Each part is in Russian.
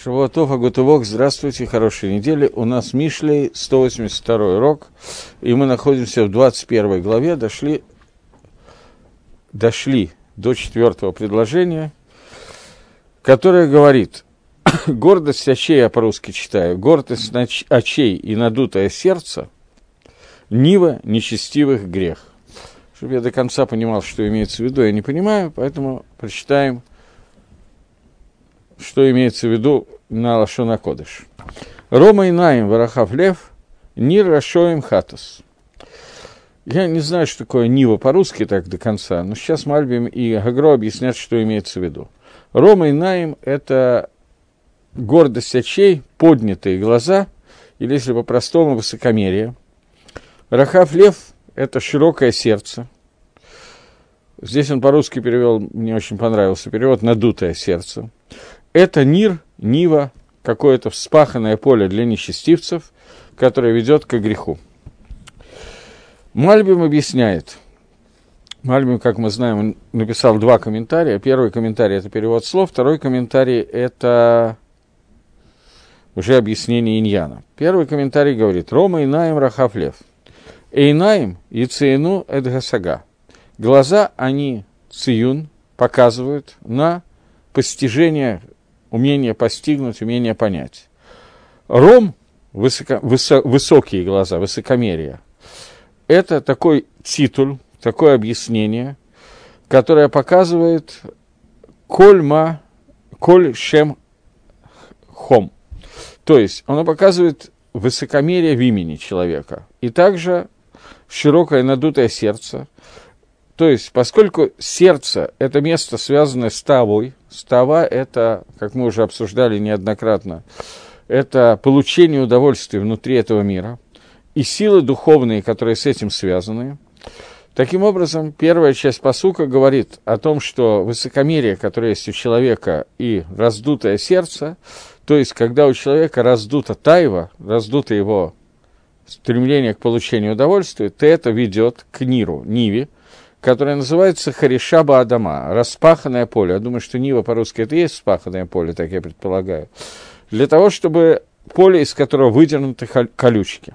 Шавуатов, Агутывок, здравствуйте, хорошей недели. У нас Мишлей, 182 урок, и мы находимся в 21 главе, дошли, дошли до четвертого предложения, которое говорит, гордость очей, я по-русски читаю, гордость очей и надутое сердце, нива нечестивых грех. Чтобы я до конца понимал, что имеется в виду, я не понимаю, поэтому прочитаем что имеется в виду на Лашона Кодыш. Рома и Наим Варахав Лев, Нир Рашоим Хатас. Я не знаю, что такое Нива по-русски так до конца, но сейчас Мальбим и Гагро объяснят, что имеется в виду. Рома и Наим – это гордость очей, поднятые глаза, или, если по-простому, высокомерие. Рахав Лев – это широкое сердце. Здесь он по-русски перевел, мне очень понравился перевод, надутое сердце это Нир, Нива, какое-то вспаханное поле для нечестивцев, которое ведет к греху. Мальбим объясняет. Мальбим, как мы знаем, написал два комментария. Первый комментарий – это перевод слов, второй комментарий – это уже объяснение иньяна. Первый комментарий говорит «Рома Инаим Рахафлев». Эйнаим и Циену Эдгасага. Глаза, они циюн, показывают на постижение умение постигнуть, умение понять. Ром, высоко, высо, высокие глаза, высокомерие, это такой титул, такое объяснение, которое показывает кольма, коль шем хом. То есть оно показывает высокомерие в имени человека. И также широкое надутое сердце. То есть, поскольку сердце – это место, связанное с тавой, Става – это, как мы уже обсуждали неоднократно, это получение удовольствия внутри этого мира и силы духовные, которые с этим связаны. Таким образом, первая часть посука говорит о том, что высокомерие, которое есть у человека, и раздутое сердце, то есть, когда у человека раздута тайва, раздуто его стремление к получению удовольствия, то это ведет к Ниру, Ниве, которая называется Харишаба Адама, распаханное поле. Я думаю, что Нива по-русски это и есть распаханное поле, так я предполагаю. Для того, чтобы поле, из которого выдернуты колючки.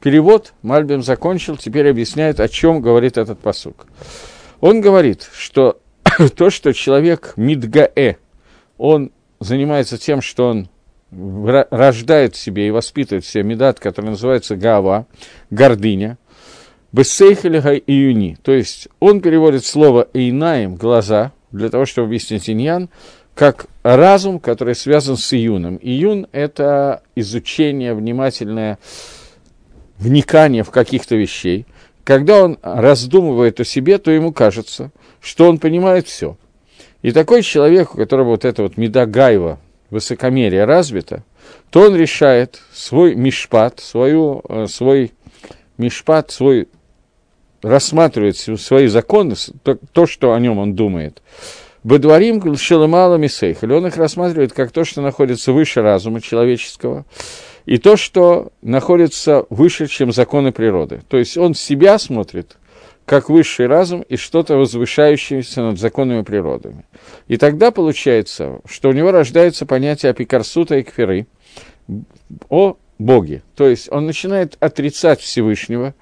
Перевод Мальбим закончил, теперь объясняет, о чем говорит этот посук. Он говорит, что то, что человек Мидгаэ, он занимается тем, что он рождает в себе и воспитывает в себе медат, который называется гава, гордыня, Бессейхелиха июни. То есть он переводит слово «эйнаем» – «глаза», для того, чтобы объяснить иньян, как разум, который связан с июном. Июн – это изучение, внимательное вникание в каких-то вещей. Когда он раздумывает о себе, то ему кажется, что он понимает все. И такой человек, у которого вот это вот медагаева, высокомерие развито, то он решает свой мишпат, свою, э, свой мишпат, свой рассматривает свои законы, то, то что о нем он думает, Бедварим Шелемала Мисейхаль, он их рассматривает как то, что находится выше разума человеческого, и то, что находится выше, чем законы природы. То есть он себя смотрит как высший разум и что-то возвышающееся над законами природы. И тогда получается, что у него рождается понятие апикарсута и кферы, о Боге. То есть он начинает отрицать Всевышнего,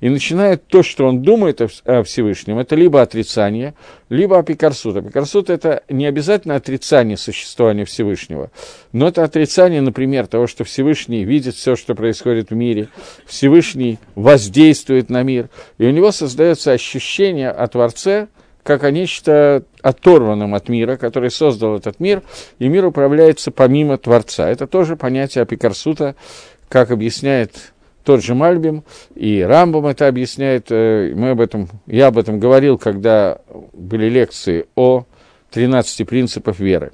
и начинает то, что он думает о Всевышнем, это либо отрицание, либо апикарсут. Апикарсут – это не обязательно отрицание существования Всевышнего, но это отрицание, например, того, что Всевышний видит все, что происходит в мире, Всевышний воздействует на мир, и у него создается ощущение о Творце, как о нечто оторванном от мира, который создал этот мир, и мир управляется помимо Творца. Это тоже понятие апикарсута, как объясняет тот же Мальбим, и Рамбом это объясняет, э, мы об этом, я об этом говорил, когда были лекции о 13 принципах веры.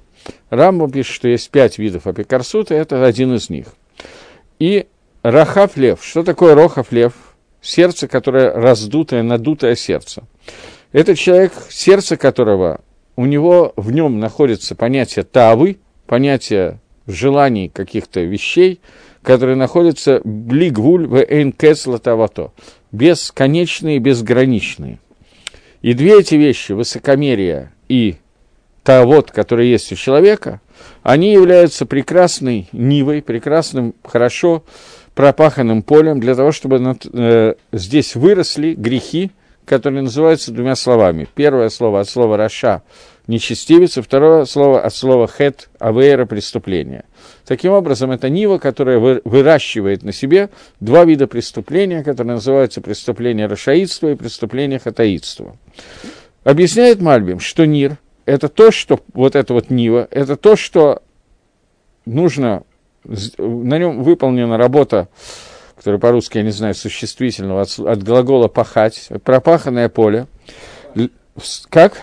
Рамбом пишет, что есть пять видов апикарсута, это один из них. И Рахав Лев. Что такое Рохав Лев? Сердце, которое раздутое, надутое сердце. Это человек, сердце которого, у него в нем находится понятие тавы, понятие желаний каких-то вещей, которые находятся блигвуль в эйнкесла тавато, бесконечные, безграничные. И две эти вещи, высокомерие и тавод, которые есть у человека, они являются прекрасной нивой, прекрасным, хорошо пропаханным полем для того, чтобы над, э, здесь выросли грехи, которые называются двумя словами. Первое слово от слова «раша» – нечестивец, и второе слово от слова «хет» – авейра – преступление. Таким образом, это нива, которая выращивает на себе два вида преступления, которые называются преступление рашаидства и преступление хатаидства. Объясняет Мальбим, что Нир – это то, что вот это вот Нива, это то, что нужно, на нем выполнена работа, которая по-русски, я не знаю, существительного, от, от глагола «пахать», пропаханное поле. Как?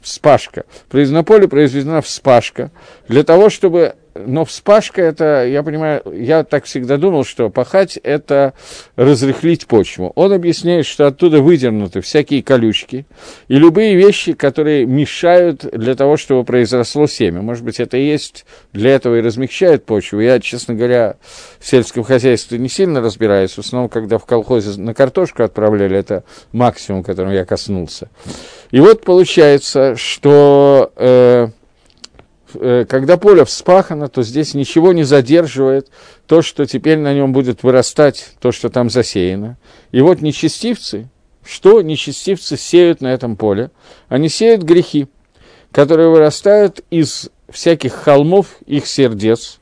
вспашка. На поле произведена вспашка для того, чтобы но вспашка это, я понимаю, я так всегда думал, что пахать это разрыхлить почву. Он объясняет, что оттуда выдернуты всякие колючки и любые вещи, которые мешают для того, чтобы произросло семя. Может быть, это и есть для этого и размягчает почву. Я, честно говоря, в сельском хозяйстве не сильно разбираюсь. В основном, когда в колхозе на картошку отправляли, это максимум, которым я коснулся. И вот получается, что... Э, когда поле вспахано, то здесь ничего не задерживает то, что теперь на нем будет вырастать, то, что там засеяно. И вот нечестивцы, что нечестивцы сеют на этом поле? Они сеют грехи, которые вырастают из всяких холмов их сердец,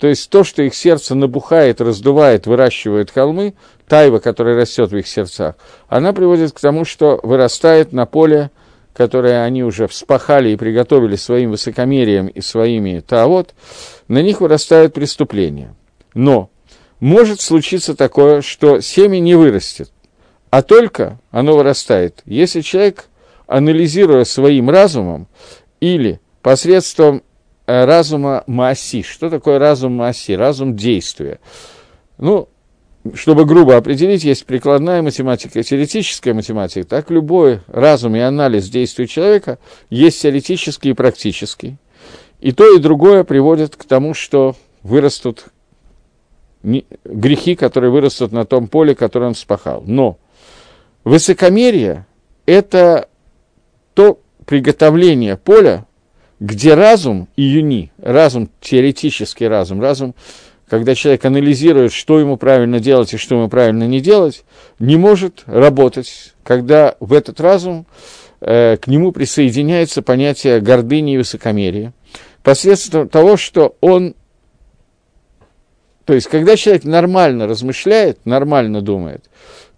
то есть то, что их сердце набухает, раздувает, выращивает холмы, тайва, которая растет в их сердцах, она приводит к тому, что вырастает на поле которые они уже вспахали и приготовили своим высокомерием и своими таавот, на них вырастают преступления. Но может случиться такое, что семя не вырастет, а только оно вырастает, если человек, анализируя своим разумом или посредством э, разума Мааси. Что такое разум Мааси? Разум действия. Ну, чтобы грубо определить, есть прикладная математика теоретическая математика, так любой разум и анализ действий человека есть теоретический и практический. И то, и другое приводит к тому, что вырастут грехи, которые вырастут на том поле, которое он спахал. Но высокомерие – это то приготовление поля, где разум и юни, разум, теоретический разум, разум когда человек анализирует, что ему правильно делать и что ему правильно не делать, не может работать, когда в этот разум э, к нему присоединяется понятие гордыни и высокомерия, посредством того, что он... То есть, когда человек нормально размышляет, нормально думает,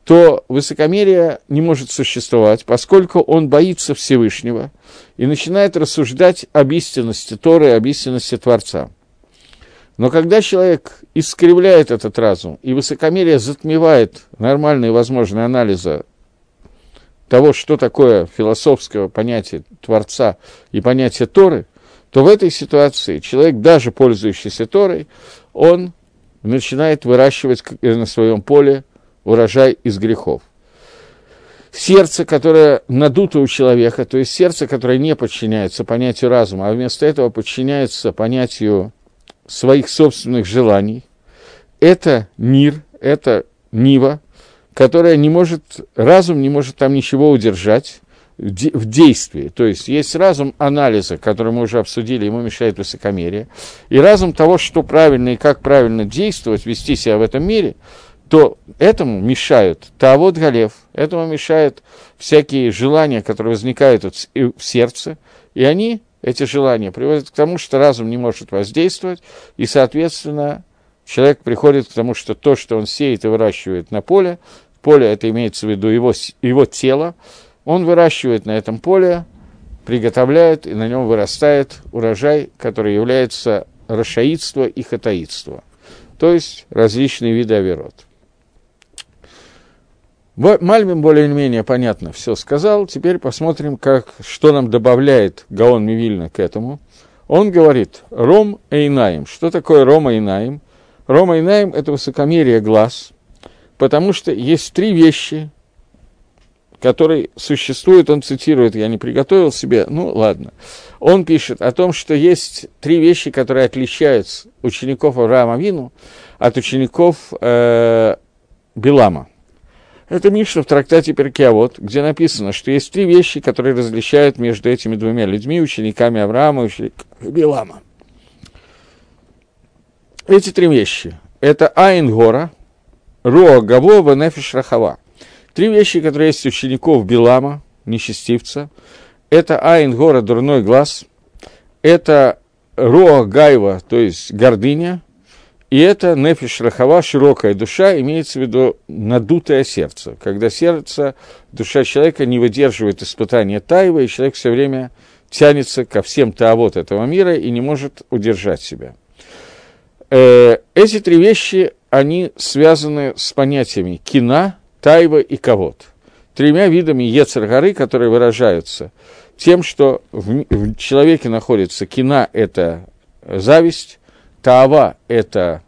то высокомерие не может существовать, поскольку он боится Всевышнего и начинает рассуждать об истинности Торы, об истинности Творца. Но когда человек искривляет этот разум, и высокомерие затмевает нормальные возможные анализы того, что такое философского понятия Творца и понятия Торы, то в этой ситуации человек, даже пользующийся Торой, он начинает выращивать на своем поле урожай из грехов. Сердце, которое надуто у человека, то есть сердце, которое не подчиняется понятию разума, а вместо этого подчиняется понятию своих собственных желаний. Это мир, это Нива, которая не может, разум не может там ничего удержать в действии. То есть есть разум анализа, который мы уже обсудили, ему мешает высокомерие, и разум того, что правильно и как правильно действовать, вести себя в этом мире, то этому мешают Таавод Галев, этому мешают всякие желания, которые возникают в сердце, и они эти желания приводят к тому, что разум не может воздействовать, и, соответственно, человек приходит к тому, что то, что он сеет и выращивает на поле, поле это имеется в виду его, его тело, он выращивает на этом поле, приготовляет, и на нем вырастает урожай, который является рашаидство и хатаидство, то есть различные виды оверот. Мальбим более-менее понятно все сказал. Теперь посмотрим, как, что нам добавляет Гаон Мивильна к этому. Он говорит «Ром Эйнаим». Что такое Ром Эйнаим? Ром Эйнаим – это высокомерие глаз, потому что есть три вещи, которые существуют, он цитирует, я не приготовил себе, ну ладно. Он пишет о том, что есть три вещи, которые отличают учеников Авраама Вину от учеников э, Билама. Это Мишна в трактате Перкиавод, где написано, что есть три вещи, которые различают между этими двумя людьми, учениками Авраама и Билама. Эти три вещи – это Айн Гора, Роа Гаво, Нефиш Рахава. Три вещи, которые есть у учеников Билама, нечестивца. Это Айн Гора, дурной глаз. Это Роа Гайва, то есть гордыня. И это Нефиш Рахава, широкая душа, имеется в виду надутое сердце. Когда сердце, душа человека не выдерживает испытания Таева, и человек все время тянется ко всем таавот этого мира и не может удержать себя. Э, эти три вещи, они связаны с понятиями кина, тайва и ковод. Тремя видами Ецер-горы, которые выражаются тем, что в человеке находится кина – это зависть, таава – это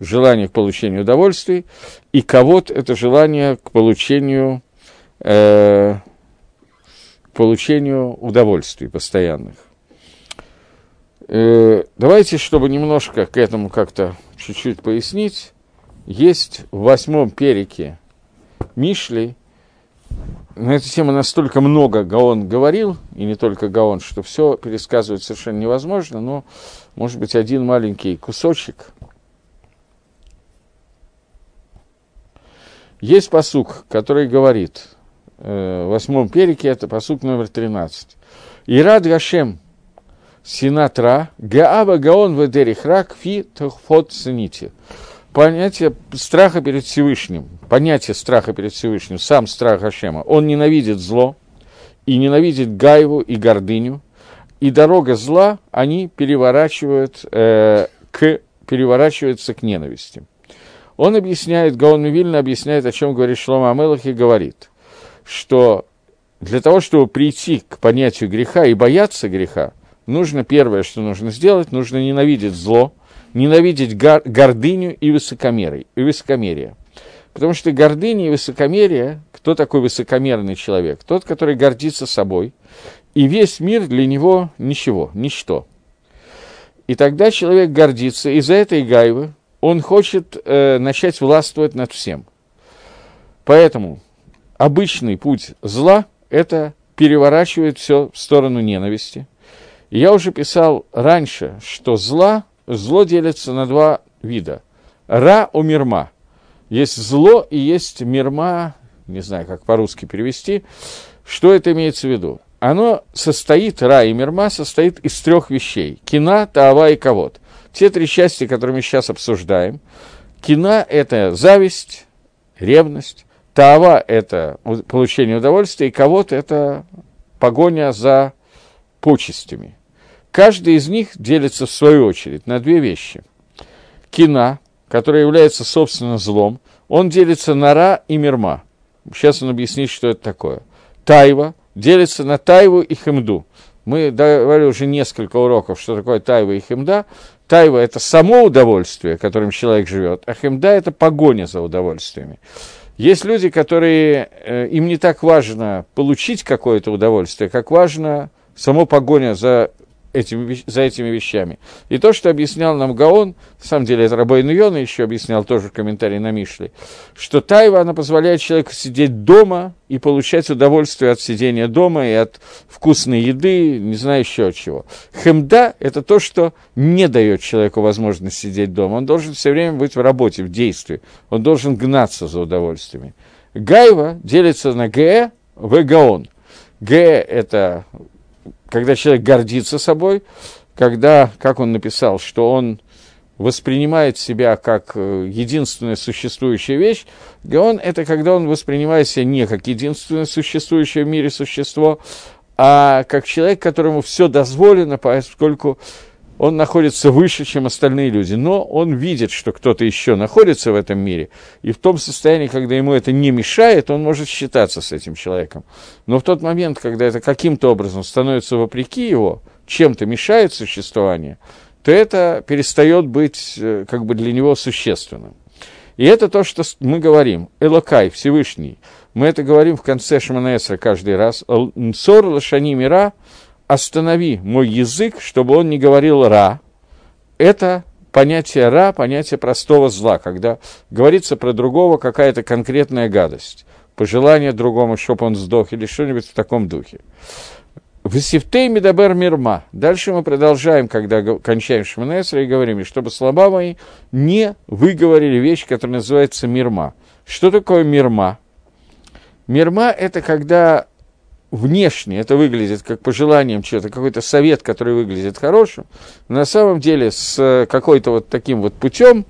желание к получению удовольствий, и ковод – это желание к получению, э, получению удовольствий постоянных. Э, давайте, чтобы немножко к этому как-то чуть-чуть пояснить, есть в восьмом перике Мишли, на эту тему настолько много Гаон говорил, и не только Гаон, что все пересказывать совершенно невозможно, но, может быть, один маленький кусочек. Есть посук, который говорит, э, в восьмом перике, это посук номер 13. «Ирад Гашем синатра, гаава гаон ведерихрак фи тохфот цените. Понятие страха перед Всевышним, понятие страха перед Всевышним, сам страх Хашема, он ненавидит зло, и ненавидит гайву и гордыню, и дорога зла, они переворачивают, э, к, переворачиваются к ненависти. Он объясняет, Гаон Вильна объясняет, о чем говорит Шлома Амелах, и говорит, что для того, чтобы прийти к понятию греха и бояться греха, нужно первое, что нужно сделать, нужно ненавидеть зло, ненавидеть гор, гордыню и высокомерие, и высокомерие. Потому что гордыня и высокомерие, кто такой высокомерный человек? Тот, который гордится собой, и весь мир для него ничего, ничто. И тогда человек гордится, из-за этой гайвы он хочет э, начать властвовать над всем. Поэтому обычный путь зла – это переворачивает все в сторону ненависти – я уже писал раньше, что зла, зло делится на два вида. Ра у мирма. Есть зло и есть мирма, не знаю, как по-русски перевести. Что это имеется в виду? Оно состоит, ра и мирма, состоит из трех вещей. Кина, таава и ковод. Те три части, которые мы сейчас обсуждаем. Кина – это зависть, ревность. Таава – это получение удовольствия, и ковод – это погоня за почестями. Каждый из них делится, в свою очередь, на две вещи. Кина, которая является, собственно, злом, он делится на Ра и Мирма. Сейчас он объяснит, что это такое. Тайва делится на Тайву и Хемду. Мы давали уже несколько уроков, что такое Тайва и Хемда. Тайва – это само удовольствие, которым человек живет, а Хемда – это погоня за удовольствиями. Есть люди, которые, э, им не так важно получить какое-то удовольствие, как важно само погоня за этим, за этими вещами. И то, что объяснял нам Гаон, на самом деле это Рабой Нуйона еще объяснял тоже в комментарии на Мишле, что тайва, она позволяет человеку сидеть дома и получать удовольствие от сидения дома и от вкусной еды, не знаю еще от чего. Хемда – это то, что не дает человеку возможность сидеть дома. Он должен все время быть в работе, в действии. Он должен гнаться за удовольствиями. Гайва делится на ге, в гаон. Г – это когда человек гордится собой, когда, как он написал, что он воспринимает себя как э, единственная существующая вещь, Гаон – это когда он воспринимает себя не как единственное существующее в мире существо, а как человек, которому все дозволено, поскольку он находится выше, чем остальные люди, но он видит, что кто-то еще находится в этом мире, и в том состоянии, когда ему это не мешает, он может считаться с этим человеком. Но в тот момент, когда это каким-то образом становится вопреки его, чем-то мешает существование, то это перестает быть э, как бы для него существенным. И это то, что мы говорим. Элокай, Всевышний. Мы это говорим в конце Шманаэсра каждый раз. Сор лошани мира – останови мой язык, чтобы он не говорил «ра», это понятие ра, понятие простого зла, когда говорится про другого какая-то конкретная гадость, пожелание другому, чтобы он сдох или что-нибудь в таком духе. В Сифтей Медабер Мирма. Дальше мы продолжаем, когда кончаем Шманесра, и говорим, чтобы слова мои не выговорили вещь, которая называется Мирма. Что такое Мирма? Мирма – это когда внешне это выглядит как пожеланием чего-то, какой-то совет, который выглядит хорошим, на самом деле с какой-то вот таким вот путем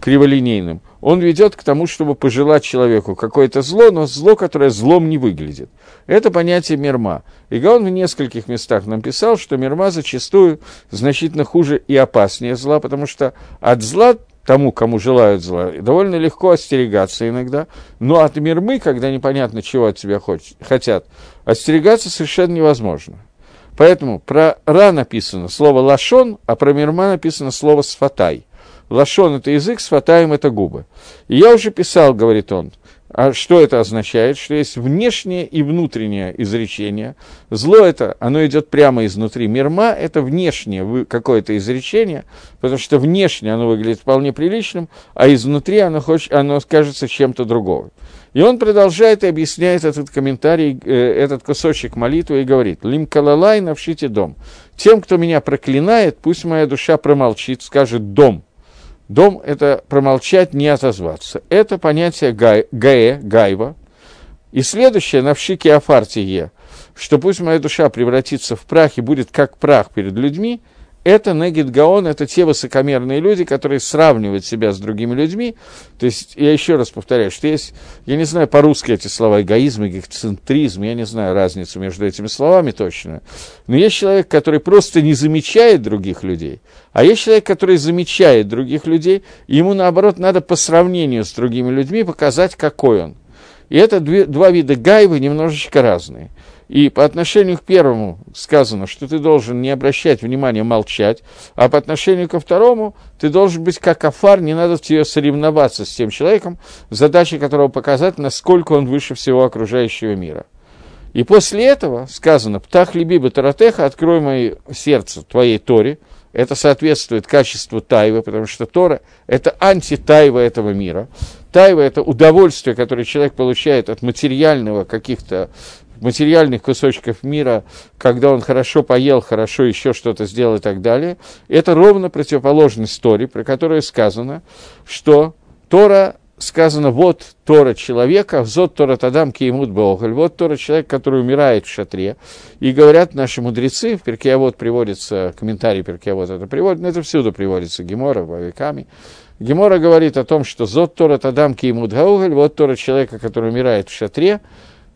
криволинейным, он ведет к тому, чтобы пожелать человеку какое-то зло, но зло, которое злом не выглядит. Это понятие мирма. И Гаон в нескольких местах нам писал, что мирма зачастую значительно хуже и опаснее зла, потому что от зла тому, кому желают зла, довольно легко остерегаться иногда, но от мирмы, когда непонятно, чего от тебя хотят, остерегаться совершенно невозможно. Поэтому про Ра написано слово «лашон», а про мирма написано слово «сфатай». Лашон – это язык, сфатаем – это губы. И я уже писал, говорит он, а что это означает? Что есть внешнее и внутреннее изречение. Зло это, оно идет прямо изнутри. Мирма – это внешнее какое-то изречение, потому что внешне оно выглядит вполне приличным, а изнутри оно, хочет, оно кажется чем-то другого. И он продолжает и объясняет этот комментарий, э, этот кусочек молитвы и говорит, «Лим калалай навшите дом». Тем, кто меня проклинает, пусть моя душа промолчит, скажет «дом». Дом – это промолчать, не отозваться. Это понятие гаэ, гайва. И следующее, навшики афартие, что пусть моя душа превратится в прах и будет как прах перед людьми – это Негид Гаон, это те высокомерные люди, которые сравнивают себя с другими людьми. То есть, я еще раз повторяю, что есть, я не знаю по-русски эти слова, эгоизм, эгоцентризм, я не знаю разницу между этими словами точно. Но есть человек, который просто не замечает других людей, а есть человек, который замечает других людей, и ему, наоборот, надо по сравнению с другими людьми показать, какой он. И это две, два вида гайвы немножечко разные. И по отношению к первому сказано, что ты должен не обращать внимания, молчать, а по отношению ко второму ты должен быть как афар, не надо тебе соревноваться с тем человеком, задача которого показать, насколько он выше всего окружающего мира. И после этого сказано, «Птах либи бы таратеха, открой мое сердце твоей Торе», это соответствует качеству тайвы, потому что Тора – это антитайва этого мира. Тайва – это удовольствие, которое человек получает от материального каких-то материальных кусочков мира, когда он хорошо поел, хорошо еще что-то сделал и так далее, это ровно противоположность Торе, про которую сказано, что Тора сказано, вот Тора человека, взот Тора Тадам Кеймут Боголь, вот Тора человек, который умирает в шатре. И говорят наши мудрецы, в Перкеавод приводится, комментарий Перкеавод это приводит, но это всюду приводится, Гемора, веками. Гемора говорит о том, что зот Тора Тадам Кеймут Боголь, вот Тора человека, который умирает в шатре,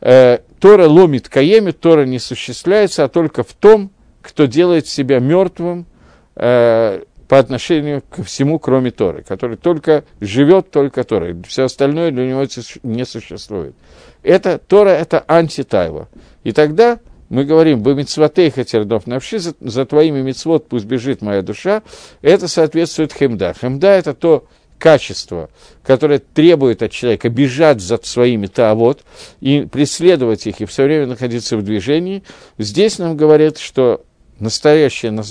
э, Тора ломит каемит, Тора не осуществляется, а только в том, кто делает себя мертвым э, по отношению ко всему, кроме Торы, который только живет только Торой. Все остальное для него не существует. Это Тора – это антитайва. И тогда мы говорим, бы митцватейха тердов навши, за, за твоими мицвод пусть бежит моя душа, это соответствует хемда. Хемда – это то, качество, которое требует от человека бежать за своими таавот и преследовать их, и все время находиться в движении, здесь нам говорят, что настоящее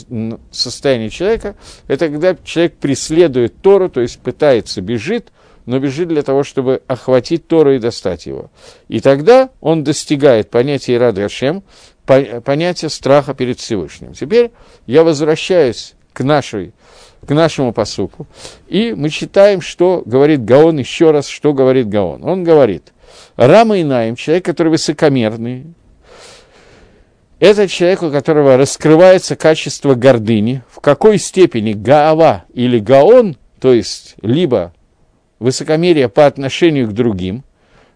состояние человека – это когда человек преследует Тору, то есть пытается, бежит, но бежит для того, чтобы охватить Тору и достать его. И тогда он достигает понятия Ирад понятия страха перед Всевышним. Теперь я возвращаюсь к нашей к нашему посуку. И мы читаем, что говорит Гаон, еще раз, что говорит Гаон. Он говорит, Рама и Наим, человек, который высокомерный, это человек, у которого раскрывается качество гордыни, в какой степени Гаава или Гаон, то есть либо высокомерие по отношению к другим,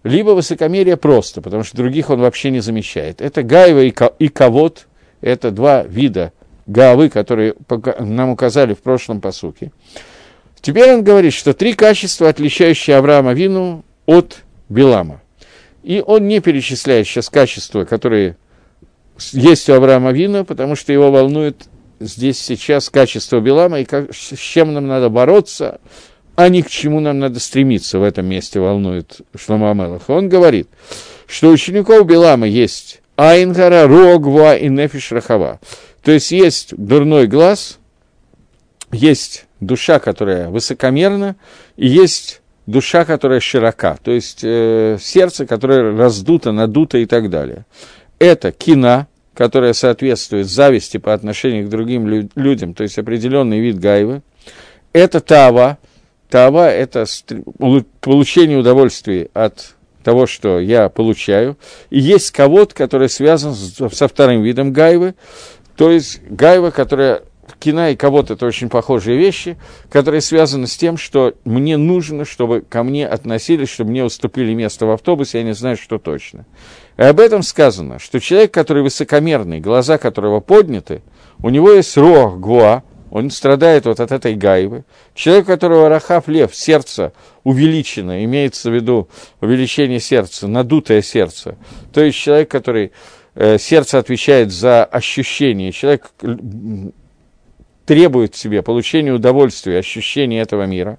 либо высокомерие просто, потому что других он вообще не замечает. Это Гаева и Кавод, это два вида Гавы, которые нам указали в прошлом посуке. Теперь он говорит, что три качества, отличающие Авраама Вину от Билама. И он не перечисляет сейчас качества, которые есть у Авраама Вину, потому что его волнует здесь сейчас качество Билама и как, с чем нам надо бороться, а не к чему нам надо стремиться в этом месте, волнует Шлома Амелах. Он говорит, что учеников Билама есть Айнгара, Рогва и Нефиш Рахава. То есть есть дурной глаз, есть душа, которая высокомерна, и есть душа, которая широка, то есть э, сердце, которое раздуто, надуто и так далее. Это кина, которая соответствует зависти по отношению к другим лю- людям, то есть определенный вид гайвы. Это тава. Тава – это получение удовольствия от того, что я получаю. И есть кого-то, который связан со вторым видом гайвы, то есть гайва, которая кина и кого-то это очень похожие вещи, которые связаны с тем, что мне нужно, чтобы ко мне относились, чтобы мне уступили место в автобусе, я не знаю, что точно. И об этом сказано, что человек, который высокомерный, глаза которого подняты, у него есть рог гуа, он страдает вот от этой гайвы. Человек, у которого рахав лев, сердце увеличено, имеется в виду увеличение сердца, надутое сердце, то есть человек, который сердце отвечает за ощущение, человек требует себе получения удовольствия, ощущения этого мира.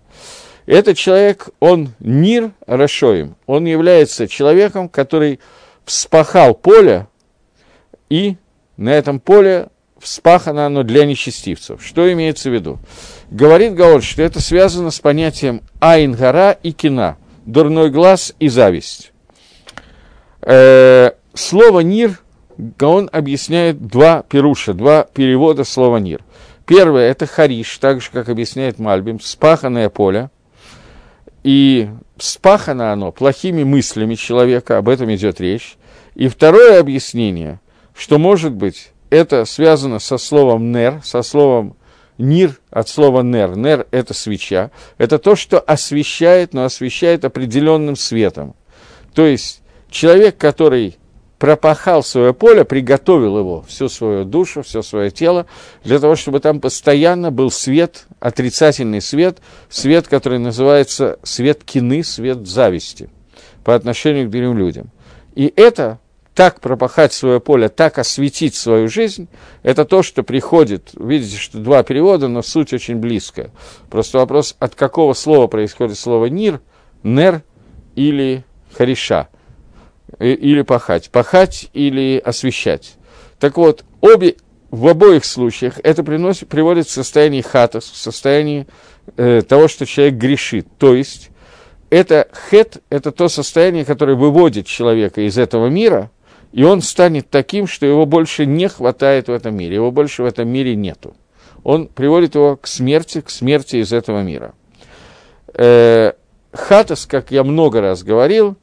Этот человек, он мир Рашоим, он является человеком, который вспахал поле, и на этом поле вспахано оно для нечестивцев. Что имеется в виду? Говорит Гаон, что это связано с понятием айнгара и кина, дурной глаз и зависть. Э, слово «нир» Гаон объясняет два перуша, два перевода слова «нир». Первое – это хариш, так же, как объясняет Мальбим, спаханное поле. И спахано оно плохими мыслями человека, об этом идет речь. И второе объяснение, что, может быть, это связано со словом «нер», со словом «нир» от слова «нер». «Нер» – это свеча. Это то, что освещает, но освещает определенным светом. То есть человек, который пропахал свое поле, приготовил его, всю свою душу, все свое тело, для того, чтобы там постоянно был свет, отрицательный свет, свет, который называется свет кины, свет зависти по отношению к другим людям. И это так пропахать свое поле, так осветить свою жизнь, это то, что приходит, видите, что два перевода, но суть очень близкая. Просто вопрос, от какого слова происходит слово «нир», «нер» или «хариша» или пахать. Пахать или освещать. Так вот, обе, в обоих случаях это приносит, приводит в состояние хата, в состояние э, того, что человек грешит. То есть, это хет, это то состояние, которое выводит человека из этого мира, и он станет таким, что его больше не хватает в этом мире, его больше в этом мире нету. Он приводит его к смерти, к смерти из этого мира. Э, хатас, как я много раз говорил,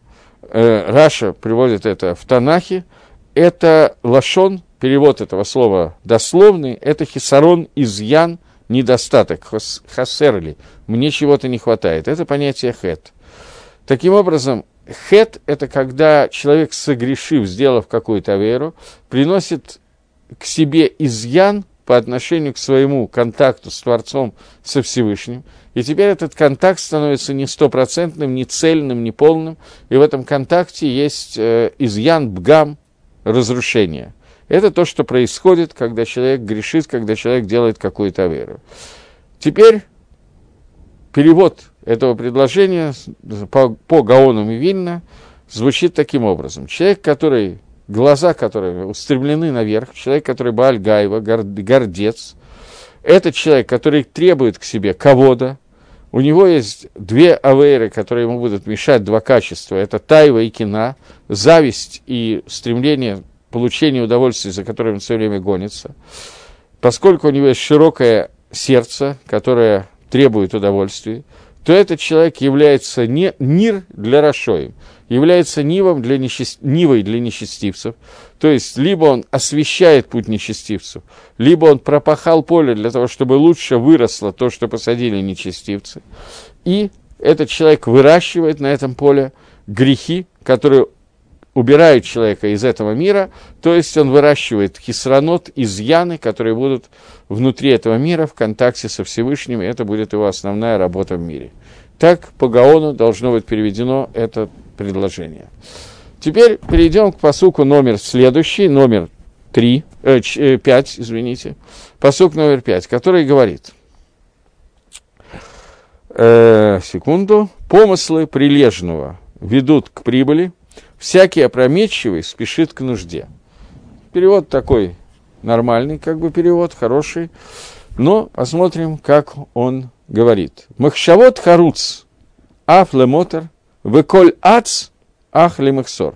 э, Раша приводит это в Танахе, это лашон, перевод этого слова дословный, это хисарон, изъян, недостаток, хасерли, мне чего-то не хватает. Это понятие хет. Таким образом, хет – это когда человек, согрешив, сделав какую-то веру, приносит к себе изъян по отношению к своему контакту с Творцом, со Всевышним – и теперь этот контакт становится не стопроцентным, не цельным, не полным. И в этом контакте есть э, изъян, бгам, разрушение. Это то, что происходит, когда человек грешит, когда человек делает какую-то веру. Теперь перевод этого предложения по, по Гаону Мивильна звучит таким образом. Человек, который, глаза которые устремлены наверх, человек, который Бааль Гаева, гордец, это человек, который требует к себе кого-то, у него есть две авейры, которые ему будут мешать, два качества. Это тайва и кина, зависть и стремление получения удовольствия, за которым он все время гонится. Поскольку у него есть широкое сердце, которое требует удовольствия, то этот человек является не нир для Рашоим, является нивом для нечист... нивой для нечестивцев. То есть, либо он освещает путь нечестивцев, либо он пропахал поле для того, чтобы лучше выросло то, что посадили нечестивцы. И этот человек выращивает на этом поле грехи, которые убирают человека из этого мира, то есть он выращивает хисранот, изъяны, которые будут внутри этого мира в контакте со Всевышним, и это будет его основная работа в мире. Так по Гаону должно быть переведено это предложение. Теперь перейдем к посуку номер следующий, номер 3, э, 5, э, извините, посук номер 5, который говорит, э, секунду, помыслы прилежного ведут к прибыли, всякий опрометчивый спешит к нужде. Перевод такой нормальный, как бы перевод, хороший. Но посмотрим, как он говорит. Махшавот харуц, аф веколь ац, ах лемахсор.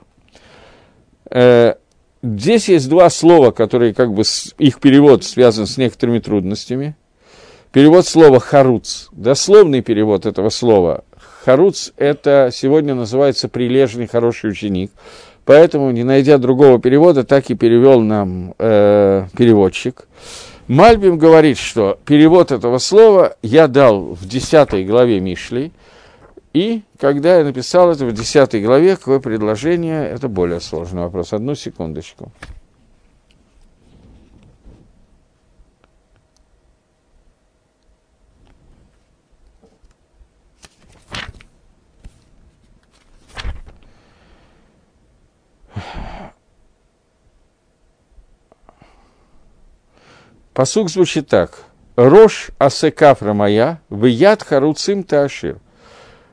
Э, здесь есть два слова, которые как бы их перевод связан с некоторыми трудностями. Перевод слова харуц, дословный перевод этого слова. Харуц – это сегодня называется прилежный, хороший ученик. Поэтому, не найдя другого перевода, так и перевел нам э, переводчик. Мальбим говорит, что перевод этого слова я дал в 10 главе Мишли, и когда я написал это в 10 главе, какое предложение, это более сложный вопрос. Одну секундочку. Посук звучит так. Рош асекафра моя, яд харуцим таашир.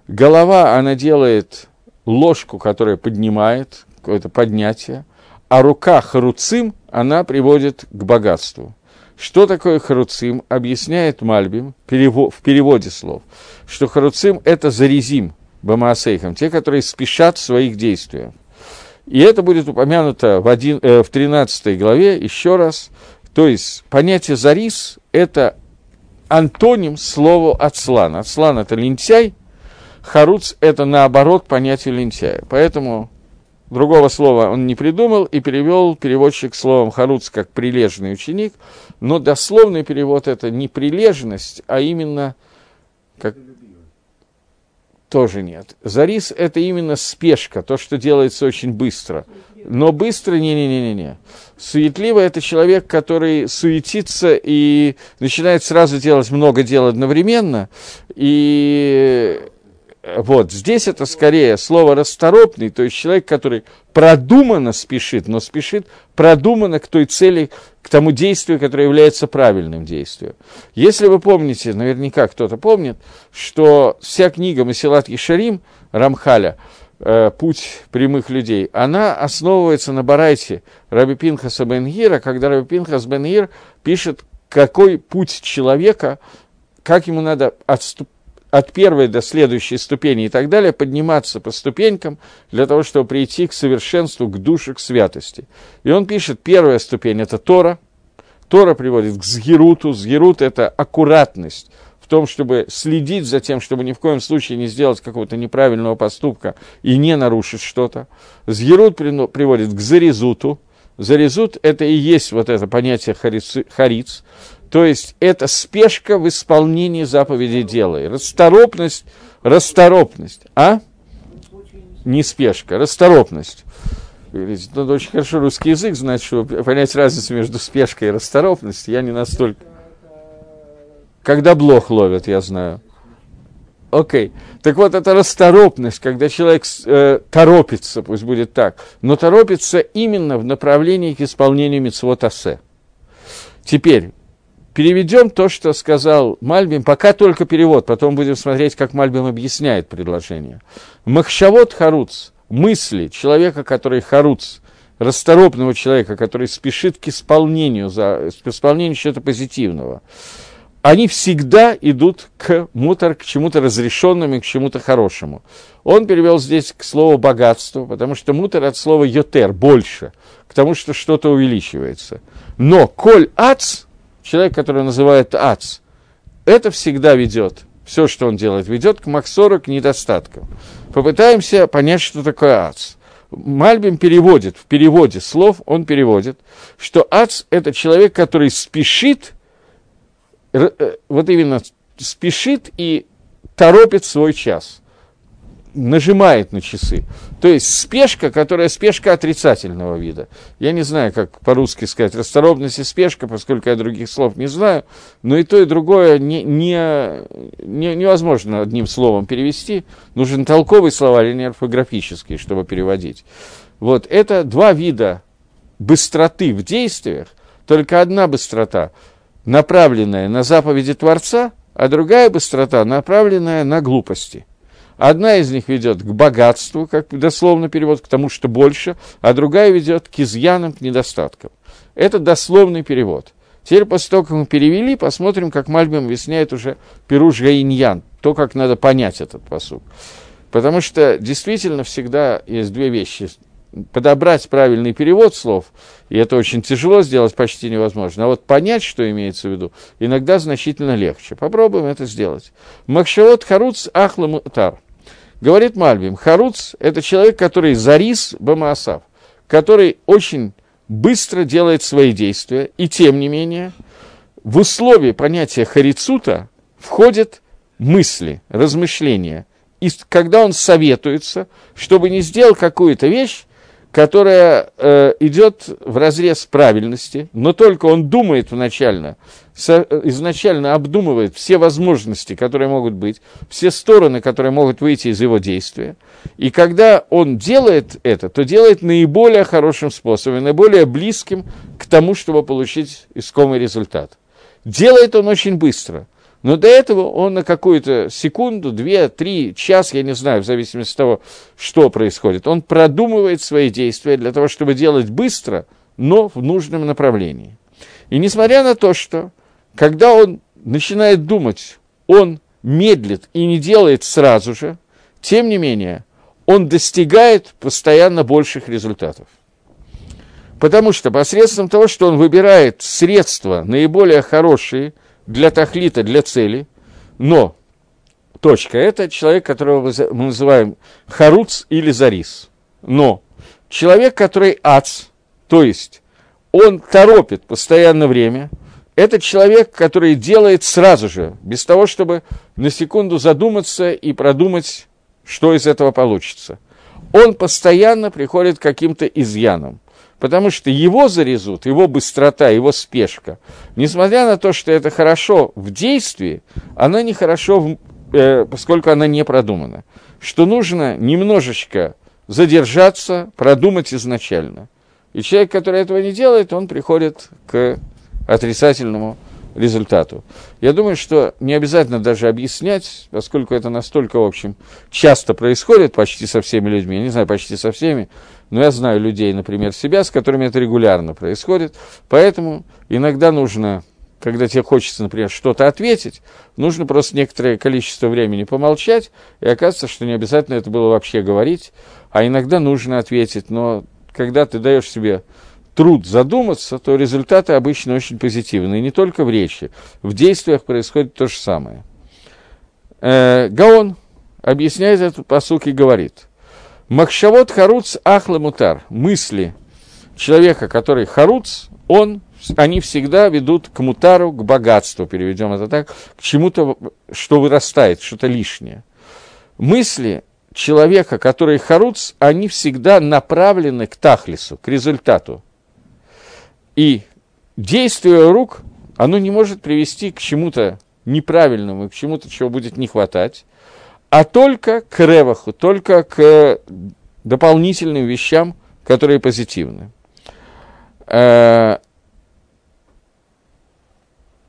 Голова, она делает ложку, которая поднимает, какое-то поднятие, а рука харуцим, она приводит к богатству. Что такое харуцим, объясняет Мальбим в переводе слов, что харуцим – это зарезим, бамаасейхам, те, которые спешат в своих действиях. И это будет упомянуто в, один, э, в 13 главе еще раз – то есть понятие «зарис» – это антоним слову «ацлан». «Ацлан» – это лентяй, «харуц» – это, наоборот, понятие лентяя. Поэтому другого слова он не придумал и перевел переводчик словом «харуц» как «прилежный ученик», но дословный перевод – это не прилежность, а именно как тоже нет. Зарис – это именно спешка, то, что делается очень быстро. Но быстро – не-не-не-не. Суетливый – это человек, который суетится и начинает сразу делать много дел одновременно. И вот здесь это скорее слово расторопный, то есть человек, который продуманно спешит, но спешит продуманно к той цели, к тому действию, которое является правильным действием. Если вы помните, наверняка кто-то помнит, что вся книга Масилат Ишарим Рамхаля э, «Путь прямых людей», она основывается на Барайте Раби Пинхаса Бенгира, когда Раби Пинхас Бенгир пишет, какой путь человека, как ему надо отступать, от первой до следующей ступени и так далее, подниматься по ступенькам для того, чтобы прийти к совершенству, к душе, к святости. И он пишет, первая ступень – это Тора. Тора приводит к Згируту. Згирут – это аккуратность в том, чтобы следить за тем, чтобы ни в коем случае не сделать какого-то неправильного поступка и не нарушить что-то. Згирут приводит к Зарезуту. Зарезут – это и есть вот это понятие хариц, то есть это спешка в исполнении заповедей дела. Расторопность, расторопность, а? Не спешка, расторопность. Надо очень хорошо русский язык знать, чтобы понять разницу между спешкой и расторопностью. Я не настолько... Когда блох ловят, я знаю. Окей. Okay. Так вот, это расторопность, когда человек э, торопится, пусть будет так, но торопится именно в направлении к исполнению митцвот асе. Теперь, переведем то, что сказал Мальбим, пока только перевод, потом будем смотреть, как Мальбим объясняет предложение. Махшавод харуц, мысли человека, который харуц, расторопного человека, который спешит к исполнению, за, к исполнению чего-то позитивного, они всегда идут к мутор, к чему-то разрешенному к чему-то хорошему. Он перевел здесь к слову богатство, потому что мутор от слова йотер, больше, к тому, что что-то увеличивается. Но коль ац, человек, который называет ац, это всегда ведет, все, что он делает, ведет к максору, к недостаткам. Попытаемся понять, что такое ац. Мальбим переводит, в переводе слов он переводит, что ац – это человек, который спешит, э, вот именно спешит и торопит свой час – нажимает на часы. То есть спешка, которая спешка отрицательного вида. Я не знаю, как по-русски сказать, расторопность и спешка, поскольку я других слов не знаю, но и то, и другое не, не, не, невозможно одним словом перевести. Нужен толковый словарь, а не орфографический, чтобы переводить. Вот это два вида быстроты в действиях, только одна быстрота, направленная на заповеди Творца, а другая быстрота, направленная на глупости – Одна из них ведет к богатству, как дословно перевод, к тому, что больше, а другая ведет к изъянам, к недостаткам. Это дословный перевод. Теперь после того, как мы перевели, посмотрим, как Мальбим объясняет уже Пируш Гаиньян, то, как надо понять этот посуд. Потому что действительно всегда есть две вещи. Подобрать правильный перевод слов, и это очень тяжело сделать, почти невозможно. А вот понять, что имеется в виду, иногда значительно легче. Попробуем это сделать. Махшавот Харуц Ахламутар. Говорит Мальбим, Харуц – это человек, который зарис Бамаасав, который очень быстро делает свои действия, и тем не менее в условии понятия харицута входят мысли, размышления – и когда он советуется, чтобы не сделал какую-то вещь, которая э, идет в разрез правильности, но только он думает вначально, со, изначально обдумывает все возможности, которые могут быть, все стороны, которые могут выйти из его действия. И когда он делает это, то делает наиболее хорошим способом, наиболее близким к тому, чтобы получить искомый результат. Делает он очень быстро. Но до этого он на какую-то секунду, две, три, час, я не знаю, в зависимости от того, что происходит, он продумывает свои действия для того, чтобы делать быстро, но в нужном направлении. И несмотря на то, что когда он начинает думать, он медлит и не делает сразу же, тем не менее, он достигает постоянно больших результатов. Потому что посредством того, что он выбирает средства наиболее хорошие – для тахлита, для цели, но, точка, это человек, которого мы называем харуц или зарис. Но человек, который ац, то есть он торопит постоянно время, это человек, который делает сразу же, без того, чтобы на секунду задуматься и продумать, что из этого получится. Он постоянно приходит к каким-то изъянам потому что его зарезут, его быстрота, его спешка, несмотря на то, что это хорошо в действии, она нехорошо, в, э, поскольку она не продумана. Что нужно немножечко задержаться, продумать изначально. И человек, который этого не делает, он приходит к отрицательному результату. Я думаю, что не обязательно даже объяснять, поскольку это настолько, в общем, часто происходит почти со всеми людьми, я не знаю, почти со всеми, но я знаю людей, например, себя, с которыми это регулярно происходит, поэтому иногда нужно, когда тебе хочется, например, что-то ответить, нужно просто некоторое количество времени помолчать, и оказывается, что не обязательно это было вообще говорить, а иногда нужно ответить, но когда ты даешь себе труд задуматься, то результаты обычно очень позитивные. Не только в речи, в действиях происходит то же самое. Э, Гаон объясняет этот посук и говорит. Махшавод харуц ахла мутар. Мысли человека, который харуц, он, они всегда ведут к мутару, к богатству, переведем это так, к чему-то, что вырастает, что-то лишнее. Мысли человека, который харуц, они всегда направлены к тахлису, к результату. И действие рук, оно не может привести к чему-то неправильному, к чему-то, чего будет не хватать, а только к реваху, только к дополнительным вещам, которые позитивны. Э,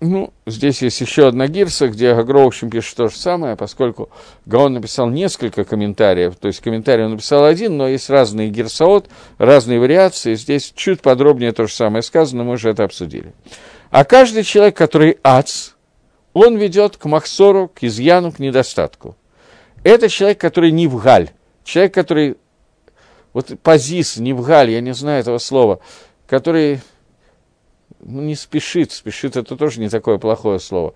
ну, здесь есть еще одна гирса, где Гагро, в общем, пишет то же самое, поскольку Гаон написал несколько комментариев, то есть комментарий он написал один, но есть разные гирсаот, разные вариации, здесь чуть подробнее то же самое сказано, мы уже это обсудили. А каждый человек, который ац, он ведет к махсору, к изъяну, к недостатку. Это человек, который не в галь, человек, который, вот позис, не в галь, я не знаю этого слова, который ну, не спешит, спешит это тоже не такое плохое слово,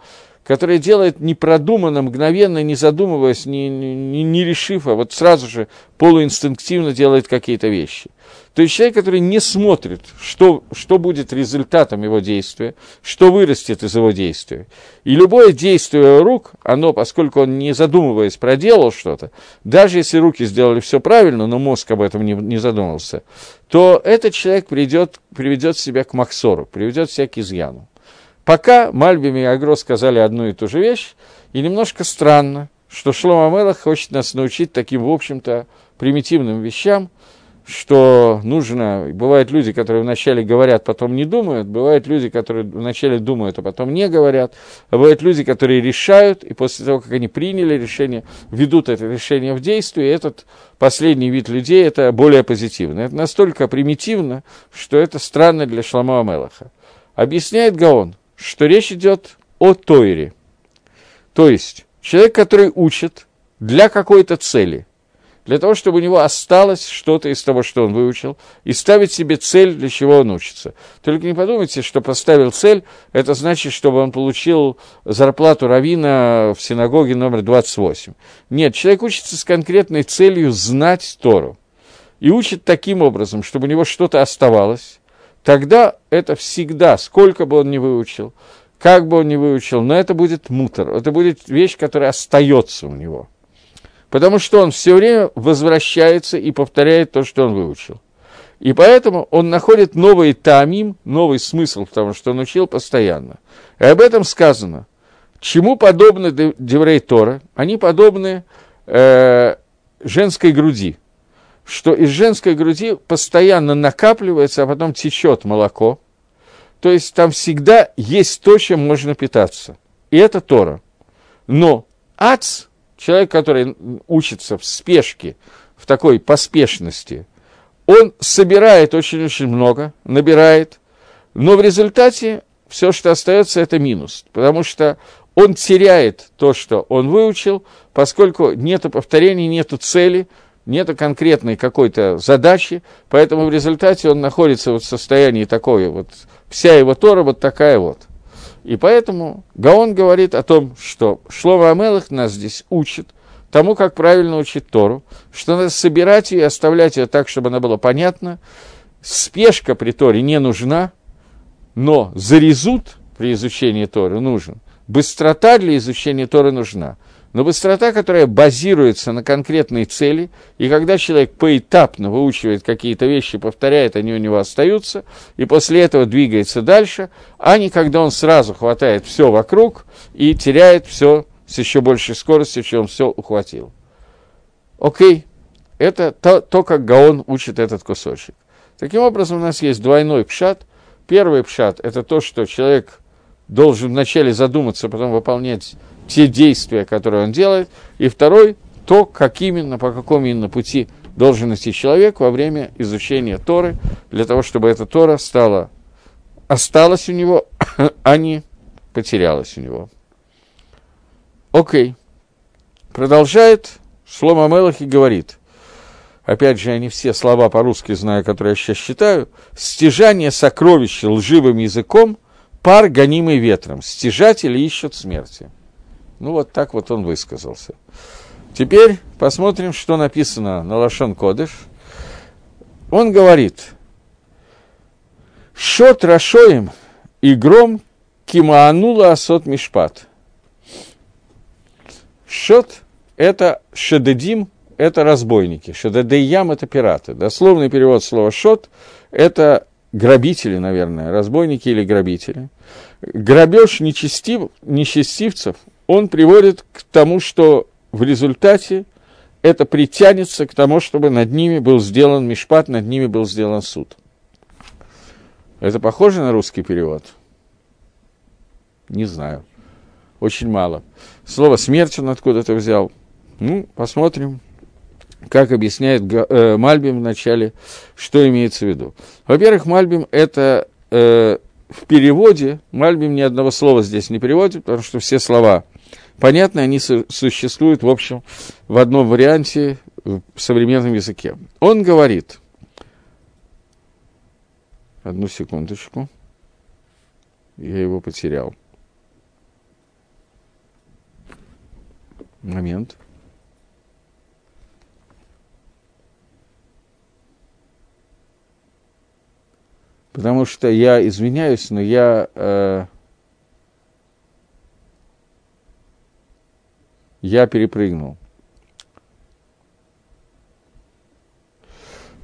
который делает непродуманно, мгновенно, не задумываясь, не, не, не решив, а вот сразу же полуинстинктивно делает какие-то вещи. То есть человек, который не смотрит, что, что будет результатом его действия, что вырастет из его действия. И любое действие рук, оно, поскольку он не задумываясь проделал что-то, даже если руки сделали все правильно, но мозг об этом не, не задумался, то этот человек придет, приведет себя к Максору, приведет себя к изъяну. Пока Мальбим и Агро сказали одну и ту же вещь, и немножко странно, что Шлома Мелах хочет нас научить таким, в общем-то, примитивным вещам, что нужно... Бывают люди, которые вначале говорят, потом не думают. Бывают люди, которые вначале думают, а потом не говорят. А бывают люди, которые решают, и после того, как они приняли решение, ведут это решение в действие. И этот последний вид людей – это более позитивно. Это настолько примитивно, что это странно для Шламова Мелаха. Объясняет Гаон, что речь идет о Тойре. То есть, человек, который учит для какой-то цели, для того, чтобы у него осталось что-то из того, что он выучил, и ставить себе цель, для чего он учится. Только не подумайте, что поставил цель, это значит, чтобы он получил зарплату равина в синагоге номер 28. Нет, человек учится с конкретной целью знать Тору. И учит таким образом, чтобы у него что-то оставалось. Тогда это всегда, сколько бы он ни выучил, как бы он ни выучил, но это будет мутор, это будет вещь, которая остается у него – Потому что он все время возвращается и повторяет то, что он выучил. И поэтому он находит новый тамим, новый смысл в том, что он учил постоянно. И об этом сказано. Чему подобны Деврей Тора? Они подобны э, женской груди. Что из женской груди постоянно накапливается, а потом течет молоко. То есть там всегда есть то, чем можно питаться. И это Тора. Но ац человек, который учится в спешке, в такой поспешности, он собирает очень-очень много, набирает, но в результате все, что остается, это минус, потому что он теряет то, что он выучил, поскольку нет повторений, нет цели, нет конкретной какой-то задачи, поэтому в результате он находится вот в состоянии такой вот, вся его Тора вот такая вот. И поэтому Гаон говорит о том, что Шлома Амелах нас здесь учит тому, как правильно учить Тору, что надо собирать ее и оставлять ее так, чтобы она была понятна. Спешка при Торе не нужна, но зарезут при изучении Торы нужен. Быстрота для изучения Торы нужна – но быстрота, которая базируется на конкретной цели, и когда человек поэтапно выучивает какие-то вещи, повторяет, они у него остаются, и после этого двигается дальше, а не когда он сразу хватает все вокруг и теряет все с еще большей скоростью, чем все ухватил. Окей, это то, то, как Гаон учит этот кусочек. Таким образом, у нас есть двойной пшат. Первый пшат – это то, что человек должен вначале задуматься, потом выполнять те действия, которые он делает, и второй, то, как именно, по какому именно пути должен идти человек во время изучения Торы, для того, чтобы эта Тора стала, осталась у него, а не потерялась у него. Окей. Продолжает Шлома Мелах и говорит, опять же, я не все слова по-русски знаю, которые я сейчас читаю, стяжание сокровища лживым языком, пар, гонимый ветром, стяжатели ищут смерти. Ну, вот так вот он высказался. Теперь посмотрим, что написано на Лашон Кодыш. Он говорит, «Шот рашоем и гром кимаанула асот мишпат». Шот – это шедедим, это разбойники. Шедедеям – это пираты. Дословный перевод слова «шот» – это грабители, наверное, разбойники или грабители. Грабеж нечестив, нечестивцев он приводит к тому, что в результате это притянется к тому, чтобы над ними был сделан мишпат, над ними был сделан суд. Это похоже на русский перевод? Не знаю. Очень мало. Слово «смерть» он откуда-то взял. Ну, посмотрим, как объясняет э, Мальбим в начале, что имеется в виду. Во-первых, Мальбим – это э, в переводе, Мальбим ни одного слова здесь не переводит, потому что все слова понятны, они существуют, в общем, в одном варианте в современном языке. Он говорит, одну секундочку, я его потерял. Момент. Потому что я извиняюсь, но я э, я перепрыгнул.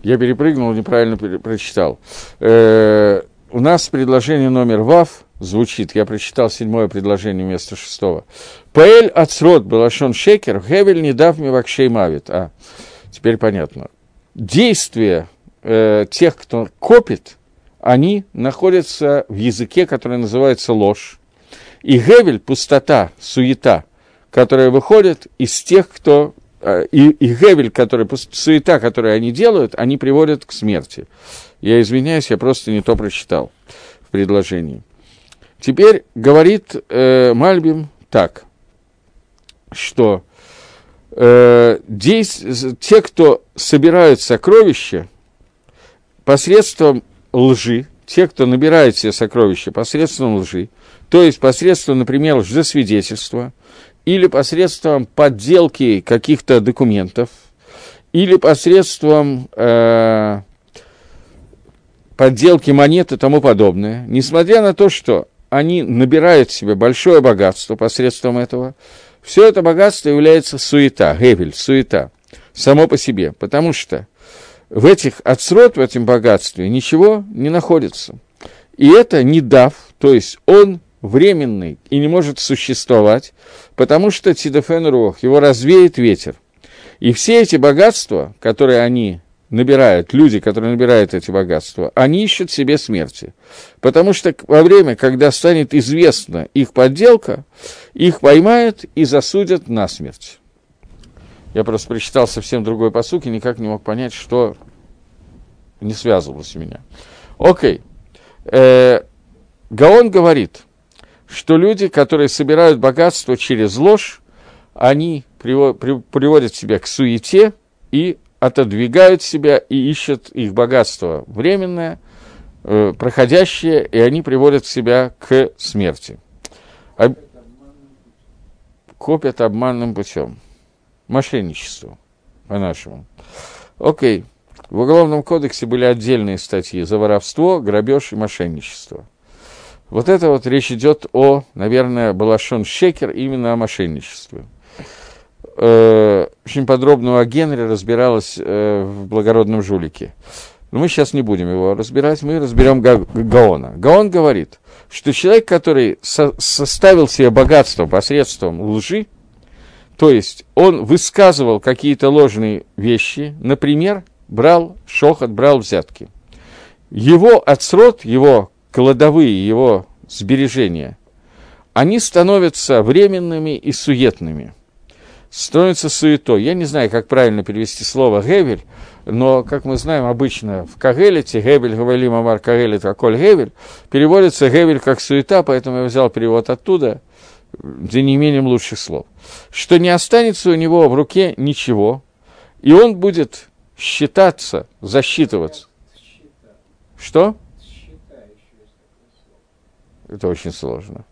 Я перепрыгнул, неправильно прочитал. Э, у нас предложение номер ВАВ звучит, я прочитал седьмое предложение вместо шестого. Паэль Ацрот Балашон Шекер, Хевель не дав мне вакшей мавит. А, теперь понятно. Действия э, тех, кто копит, они находятся в языке, который называется ложь. И Гевель, пустота, суета – которая выходит из тех, кто... Э, и, и Гевель, который, суета, которую они делают, они приводят к смерти. Я извиняюсь, я просто не то прочитал. В предложении. Теперь говорит э, Мальбим так, что э, здесь, те, кто собирают сокровища посредством лжи, те, кто набирает себе сокровища посредством лжи, то есть посредством, например, лжесвидетельства, или посредством подделки каких-то документов, или посредством э, подделки монет и тому подобное, несмотря на то, что они набирают себе большое богатство посредством этого, все это богатство является суета, гевель, суета, само по себе, потому что в этих отсрот, в этом богатстве ничего не находится. И это не дав, то есть он временный и не может существовать, потому что Тидефен Рух, его развеет ветер. И все эти богатства, которые они набирают, люди, которые набирают эти богатства, они ищут себе смерти. Потому что во время, когда станет известна их подделка, их поймают и засудят на смерть. Я просто прочитал совсем другой посук и никак не мог понять, что не связывалось у меня. Окей. Э, Гаон говорит, что люди, которые собирают богатство через ложь, они приводят себя к суете и отодвигают себя и ищут их богатство временное, э, проходящее, и они приводят себя к смерти. Об... Копят обманным путем. Мошенничество, по-нашему. Окей. В Уголовном кодексе были отдельные статьи за воровство, грабеж и мошенничество. Вот это вот речь идет о, наверное, Балашон Шекер, именно о мошенничестве. Э, очень подробно о Генри разбиралась э, в «Благородном жулике». Но мы сейчас не будем его разбирать, мы разберем Га- Гаона. Гаон говорит, что человек, который со- составил себе богатство посредством лжи, то есть он высказывал какие-то ложные вещи, например, брал шохот, брал взятки. Его отсрот, его кладовые, его сбережения, они становятся временными и суетными – становится суетой. Я не знаю, как правильно перевести слово «гевель», но, как мы знаем, обычно в Кагелете, «гевель», «гавали мамар кагелет», «аколь гевель», переводится «гевель» как «суета», поэтому я взял перевод оттуда, за неимением лучших слов. Что не останется у него в руке ничего, и он будет считаться, засчитываться. Что? Это очень сложно.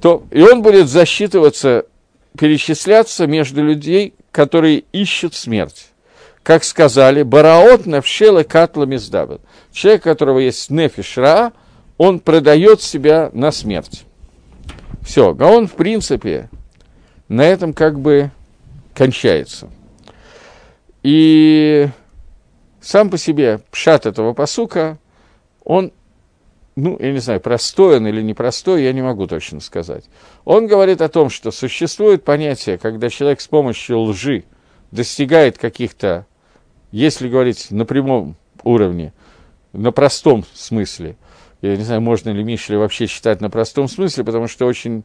То, и он будет засчитываться перечисляться между людей, которые ищут смерть. Как сказали, бараот навшела катла миздабет. Человек, у которого есть нефиш он продает себя на смерть. Все, а он, в принципе, на этом как бы кончается. И сам по себе пшат этого посука, он ну, я не знаю, простой он или непростой, я не могу точно сказать. Он говорит о том, что существует понятие, когда человек с помощью лжи достигает каких-то, если говорить на прямом уровне, на простом смысле, я не знаю, можно ли Мишли вообще читать на простом смысле, потому что очень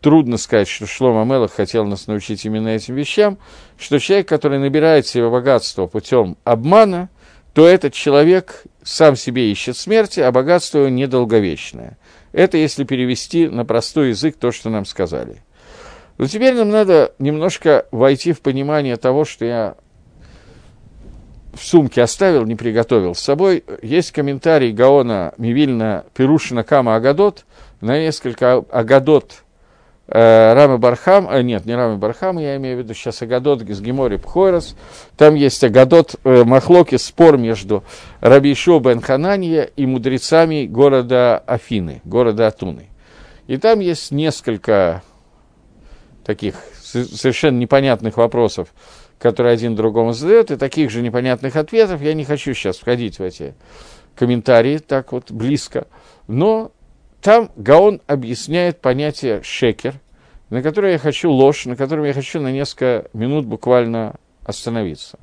трудно сказать, что Шлома Мелах хотел нас научить именно этим вещам, что человек, который набирает себе богатство путем обмана, то этот человек сам себе ищет смерти, а богатство его недолговечное. Это если перевести на простой язык то, что нам сказали. Но теперь нам надо немножко войти в понимание того, что я в сумке оставил, не приготовил с собой. Есть комментарий Гаона Мивильна Перушина Кама Агадот на несколько Агадот Рамы Бархам, э, нет, не Рамы Бархам, я имею в виду сейчас Агадот с Гемори Пхойрос, там есть Агадот э, Махлоки, спор между Рабишо Бен Ханания и мудрецами города Афины, города Атуны. И там есть несколько таких совершенно непонятных вопросов, которые один другому задает, и таких же непонятных ответов. Я не хочу сейчас входить в эти комментарии так вот близко, но там Гаон объясняет понятие шекер, на которое я хочу ложь, на котором я хочу на несколько минут буквально остановиться.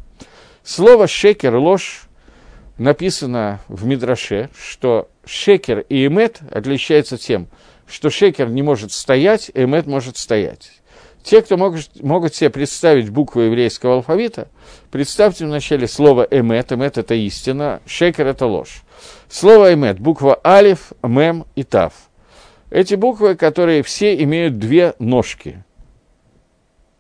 Слово шекер, ложь, написано в Мидраше, что шекер и эмет отличаются тем, что шекер не может стоять, эмет может стоять. Те, кто могут, могут себе представить буквы еврейского алфавита, представьте вначале слово эмет, эмет – это истина, шекер – это ложь. Слово «эмет» – буква «алиф», «мем» и «тав». Эти буквы, которые все имеют две ножки.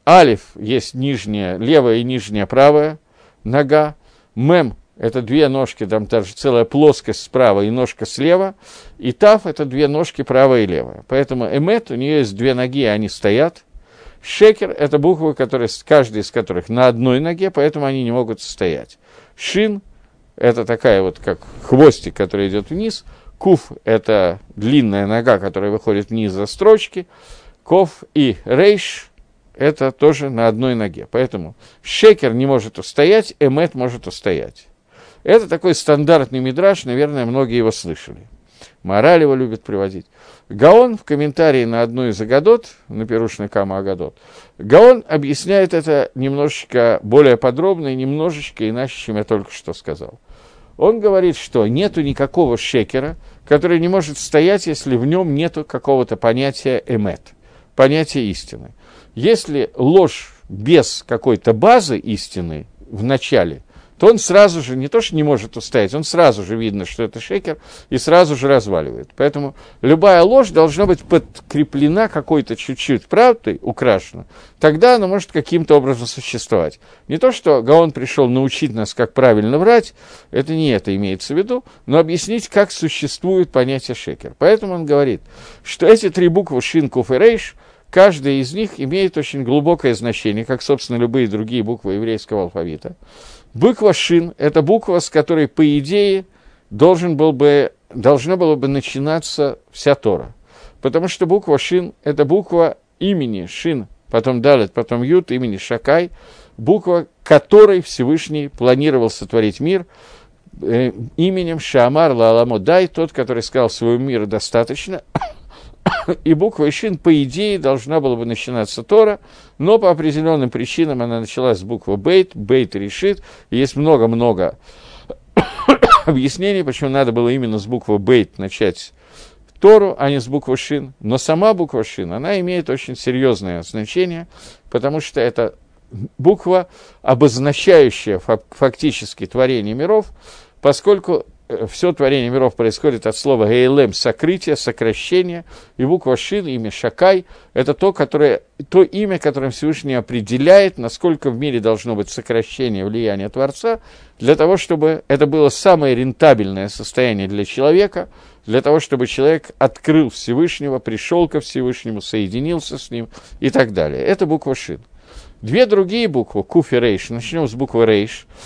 «Алиф» есть нижняя, левая и нижняя правая нога. «Мем» – это две ножки, там даже целая плоскость справа и ножка слева. И «тав» – это две ножки правая и левая. Поэтому «эмет» у нее есть две ноги, и они стоят – Шекер – это буквы, которые, каждая из которых на одной ноге, поэтому они не могут состоять. Шин – это такая вот, как хвостик, который идет вниз. Куф – это длинная нога, которая выходит вниз за строчки. Ков и рейш – это тоже на одной ноге. Поэтому шекер не может устоять, эмет может устоять. Это такой стандартный мидраж, наверное, многие его слышали. Мораль его любит приводить. Гаон в комментарии на одну из Агадот, на Перушный Кама Агадот, Гаон объясняет это немножечко более подробно и немножечко иначе, чем я только что сказал. Он говорит, что нету никакого шекера, который не может стоять, если в нем нету какого-то понятия эмет, понятия истины. Если ложь без какой-то базы истины в начале, то он сразу же, не то что не может устоять, он сразу же видно, что это шекер, и сразу же разваливает. Поэтому любая ложь должна быть подкреплена какой-то чуть-чуть правдой, украшена, тогда она может каким-то образом существовать. Не то, что Гаон пришел научить нас, как правильно врать, это не это имеется в виду, но объяснить, как существует понятие шекер. Поэтому он говорит, что эти три буквы шин, и рейш, каждая из них имеет очень глубокое значение, как, собственно, любые другие буквы еврейского алфавита. Буква Шин – это буква, с которой, по идее, должен был бы, должна была бы начинаться вся Тора. Потому что буква Шин – это буква имени Шин, потом Далит, потом Ют, имени Шакай, буква, которой Всевышний планировал сотворить мир, э, именем Шамар Лаламо Дай, тот, который сказал, своему миру достаточно, и буква Ишин, по идее, должна была бы начинаться Тора, но по определенным причинам она началась с буквы Бейт, Бейт решит, есть много-много объяснений, почему надо было именно с буквы Бейт начать Тору, а не с буквы Шин. Но сама буква Шин, она имеет очень серьезное значение, потому что это буква, обозначающая фактически творение миров, поскольку все творение миров происходит от слова «гейлем» – сокрытие, сокращение, и буква «шин», имя «шакай» – это то, которое, то имя, которым Всевышний определяет, насколько в мире должно быть сокращение влияния Творца, для того, чтобы это было самое рентабельное состояние для человека, для того, чтобы человек открыл Всевышнего, пришел ко Всевышнему, соединился с ним и так далее. Это буква «шин». Две другие буквы, куф и рейш, начнем с буквы рейш –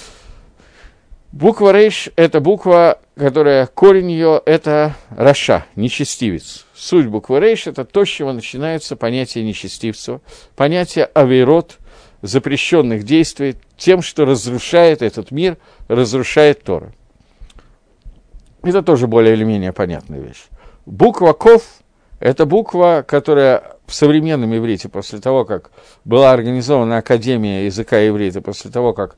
Буква Рейш – это буква, которая, корень ее – это Раша, нечестивец. Суть буквы Рейш – это то, с чего начинается понятие нечестивца, понятие авейрот, запрещенных действий, тем, что разрушает этот мир, разрушает Тора. Это тоже более или менее понятная вещь. Буква Ков – это буква, которая в современном иврите, после того, как была организована Академия языка иврита, после того, как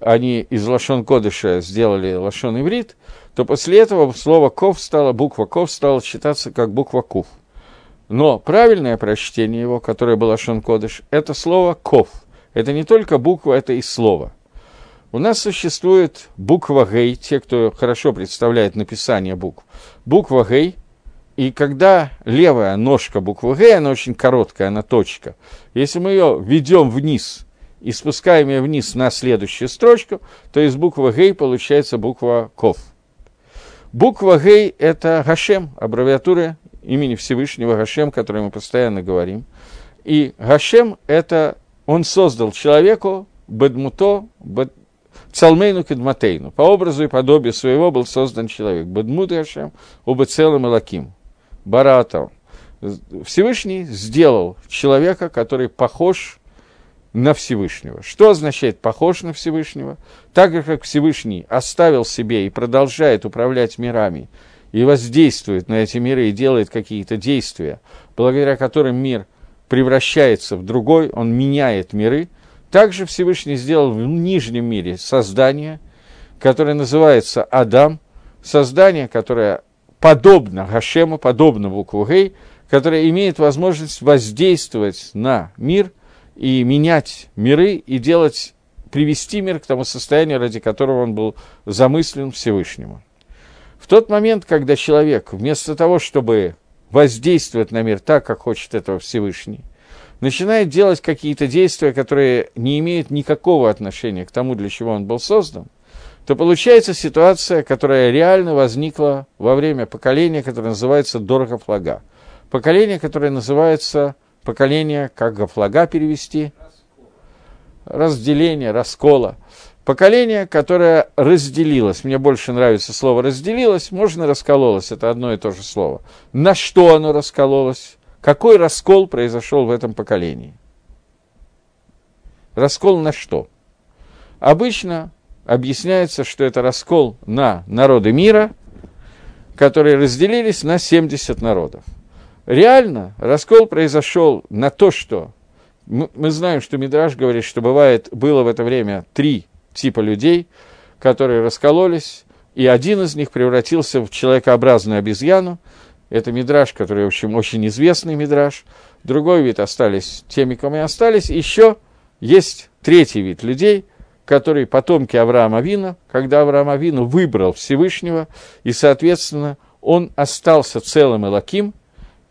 они из Лашон Кодыша сделали Лашон Иврит, то после этого слово Ков стало, буква Ков стала считаться как буква Кув. Но правильное прочтение его, которое было Лашон Кодыш, это слово Ков. Это не только буква, это и слово. У нас существует буква Гей, те, кто хорошо представляет написание букв. Буква Гей, и когда левая ножка буквы Г, она очень короткая, она точка, если мы ее ведем вниз и спускаем ее вниз на следующую строчку, то из буквы Гей получается буква Ков. Буква Гей – это Гашем, аббревиатура имени Всевышнего Гашем, которой мы постоянно говорим. И Гашем – это он создал человеку Бедмуто, бед... Цалмейну Кедматейну. По образу и подобию своего был создан человек. Бедмут Гашем, оба целым и лаким. Баратов. Всевышний сделал человека, который похож на Всевышнего. Что означает похож на Всевышнего? Так же, как Всевышний оставил себе и продолжает управлять мирами, и воздействует на эти миры и делает какие-то действия, благодаря которым мир превращается в другой, он меняет миры. Также Всевышний сделал в нижнем мире создание, которое называется Адам, создание, которое подобно Гашему, подобно букву Гей, которое имеет возможность воздействовать на мир – и менять миры, и делать, привести мир к тому состоянию, ради которого он был замыслен Всевышнему. В тот момент, когда человек, вместо того, чтобы воздействовать на мир так, как хочет этого Всевышний, начинает делать какие-то действия, которые не имеют никакого отношения к тому, для чего он был создан, то получается ситуация, которая реально возникла во время поколения, которое называется Дорога Флага. Поколение, которое называется поколение, как Гафлага перевести? Разделение, раскола. Поколение, которое разделилось, мне больше нравится слово разделилось, можно раскололось, это одно и то же слово. На что оно раскололось? Какой раскол произошел в этом поколении? Раскол на что? Обычно объясняется, что это раскол на народы мира, которые разделились на 70 народов. Реально раскол произошел на то, что мы, знаем, что Мидраж говорит, что бывает, было в это время три типа людей, которые раскололись, и один из них превратился в человекообразную обезьяну. Это мидраж, который, в общем, очень известный мидраж. Другой вид остались теми, кому и остались. Еще есть третий вид людей, которые потомки Авраама Вина, когда Авраам Авину выбрал Всевышнего, и, соответственно, он остался целым и лаким,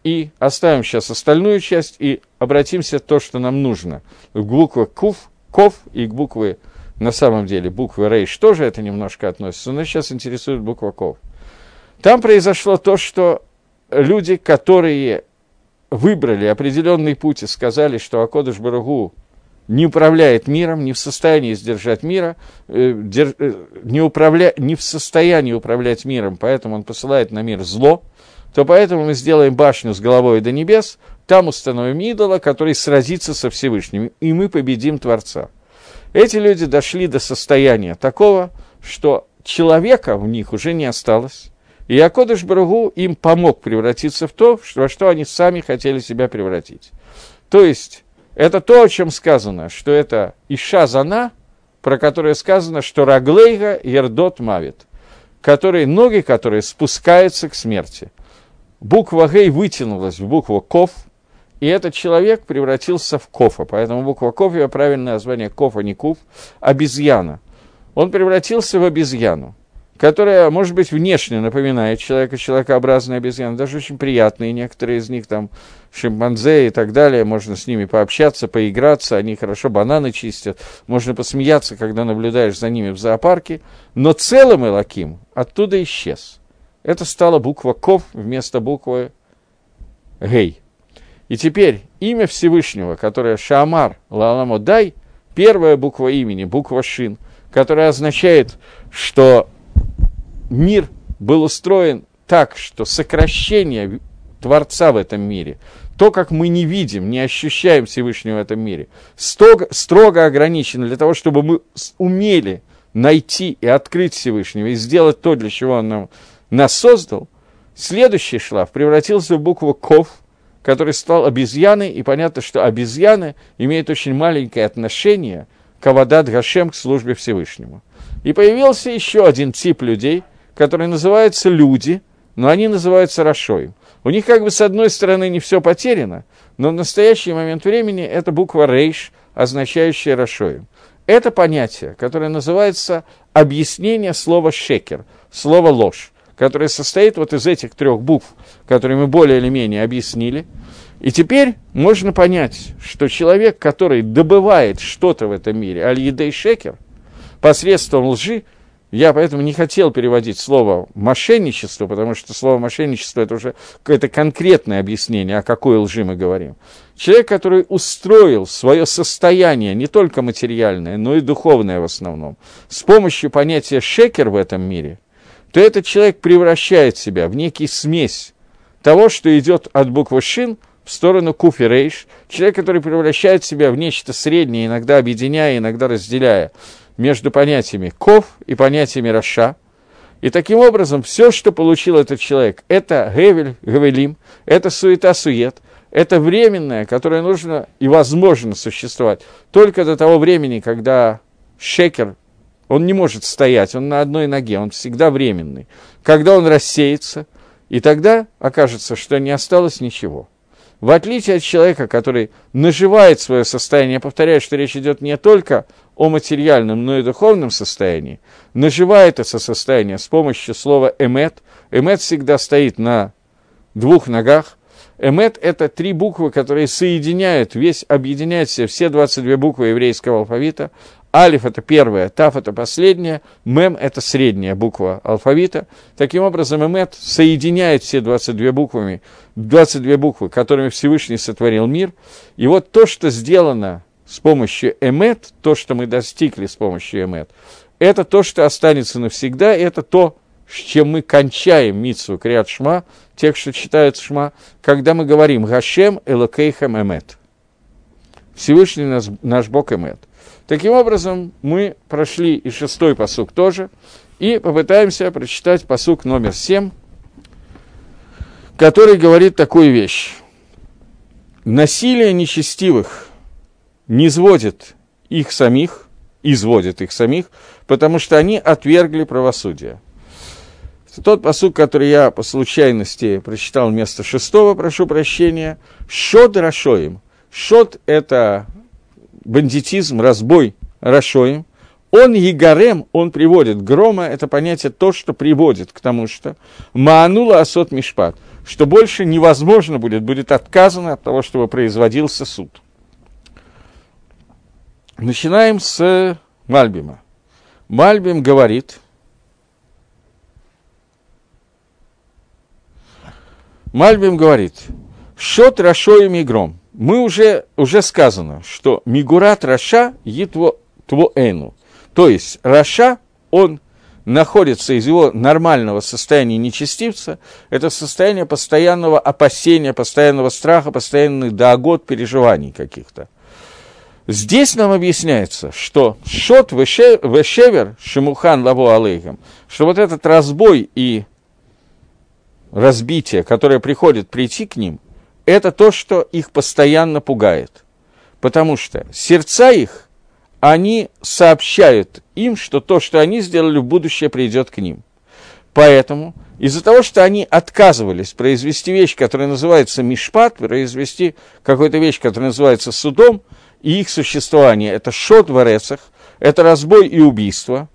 и оставим сейчас остальную часть и обратимся к то, что нам нужно. К букве Кув, Ков и к букве на самом деле буквы Рейш тоже это немножко относится, но сейчас интересует буква Ков. Там произошло то, что люди, которые выбрали определенный путь и сказали, что Акодыш Барагу не управляет миром, не в состоянии сдержать мира, э, э, не, управля, не в состоянии управлять миром, поэтому он посылает на мир зло, то поэтому мы сделаем башню с головой до небес, там установим идола, который сразится со Всевышним, и мы победим Творца. Эти люди дошли до состояния такого, что человека в них уже не осталось. И Акодыш Барагу им помог превратиться в то, во что они сами хотели себя превратить. То есть, это то, о чем сказано, что это Иша Зана, про которое сказано, что Раглейга Ердот Мавит, которые, ноги которые спускаются к смерти. Буква Гей вытянулась в букву Ков – и этот человек превратился в кофа. Поэтому буква ков, ее правильное название кофа, не куф, обезьяна. Он превратился в обезьяну, которая, может быть, внешне напоминает человека, человекообразная обезьяна, даже очень приятные, некоторые из них там шимпанзе и так далее, можно с ними пообщаться, поиграться, они хорошо бананы чистят, можно посмеяться, когда наблюдаешь за ними в зоопарке, но целым Элаким оттуда исчез. Это стала буква Ков вместо буквы Гей. И теперь имя Всевышнего, которое Шамар Лаламодай, первая буква имени, буква Шин, которая означает, что мир был устроен так, что сокращение Творца в этом мире, то, как мы не видим, не ощущаем Всевышнего в этом мире, строго, строго ограничено для того, чтобы мы умели найти и открыть Всевышнего и сделать то, для чего Он нам, нас создал, следующий шлаф превратился в букву Ков – который стал обезьяной, и понятно, что обезьяны имеют очень маленькое отношение к Авадат Гашем, к службе Всевышнему. И появился еще один тип людей, которые называются люди, но они называются Рашоем. У них как бы с одной стороны не все потеряно, но в настоящий момент времени это буква Рейш, означающая Рашоем. Это понятие, которое называется объяснение слова «шекер», слова «ложь» которое состоит вот из этих трех букв, которые мы более или менее объяснили. И теперь можно понять, что человек, который добывает что-то в этом мире, аль-едей шекер, посредством лжи, я поэтому не хотел переводить слово «мошенничество», потому что слово «мошенничество» – это уже какое-то конкретное объяснение, о какой лжи мы говорим. Человек, который устроил свое состояние, не только материальное, но и духовное в основном, с помощью понятия «шекер» в этом мире – то этот человек превращает себя в некий смесь того, что идет от буквы «шин» в сторону куфи человек, который превращает себя в нечто среднее, иногда объединяя, иногда разделяя между понятиями ков и понятиями раша. И таким образом все, что получил этот человек, это гевель, гевелим, это суета-сует, это временное, которое нужно и возможно существовать только до того времени, когда шекер, он не может стоять, он на одной ноге, он всегда временный. Когда он рассеется, и тогда окажется, что не осталось ничего. в отличие от человека, который наживает свое состояние, я повторяю, что речь идет не только о материальном, но и духовном состоянии, наживает это состояние с помощью слова «эмет». «Эмет» всегда стоит на двух ногах. «Эмет» — это три буквы, которые соединяют, весь, объединяют все, все 22 буквы еврейского алфавита. Алиф – это первая, Таф – это последняя, Мем – это средняя буква алфавита. Таким образом, Эмет соединяет все 22 буквами, 22 буквы, которыми Всевышний сотворил мир. И вот то, что сделано с помощью Эмет, то, что мы достигли с помощью Эмет, это то, что останется навсегда, это то, с чем мы кончаем Митсу Криат Шма, тех, что читают Шма, когда мы говорим «Гашем Элокейхам Эмет». Всевышний наш, наш Бог Эмет. Таким образом, мы прошли и шестой посук тоже, и попытаемся прочитать посук номер семь, который говорит такую вещь. Насилие нечестивых не сводит их самих, изводит их самих, потому что они отвергли правосудие. Тот посук, который я по случайности прочитал вместо шестого, прошу прощения, «Шот Рашоим». Шот – это бандитизм, разбой Рашоим, он Егарем, он приводит, грома – это понятие то, что приводит к тому, что Маанула Асот Мишпат, что больше невозможно будет, будет отказано от того, чтобы производился суд. Начинаем с Мальбима. Мальбим говорит, Мальбим говорит, Шот Рашоим и гром мы уже, уже сказано, что Мигурат Раша Етво Твоэну. То есть Раша, он находится из его нормального состояния нечестивца, это состояние постоянного опасения, постоянного страха, постоянных догод, переживаний каких-то. Здесь нам объясняется, что шот вешевер шимухан лаву алейхам, что вот этот разбой и разбитие, которое приходит прийти к ним, это то, что их постоянно пугает. Потому что сердца их, они сообщают им, что то, что они сделали в будущее, придет к ним. Поэтому из-за того, что они отказывались произвести вещь, которая называется мишпат, произвести какую-то вещь, которая называется судом, и их существование – это шот в арецах, это разбой и убийство,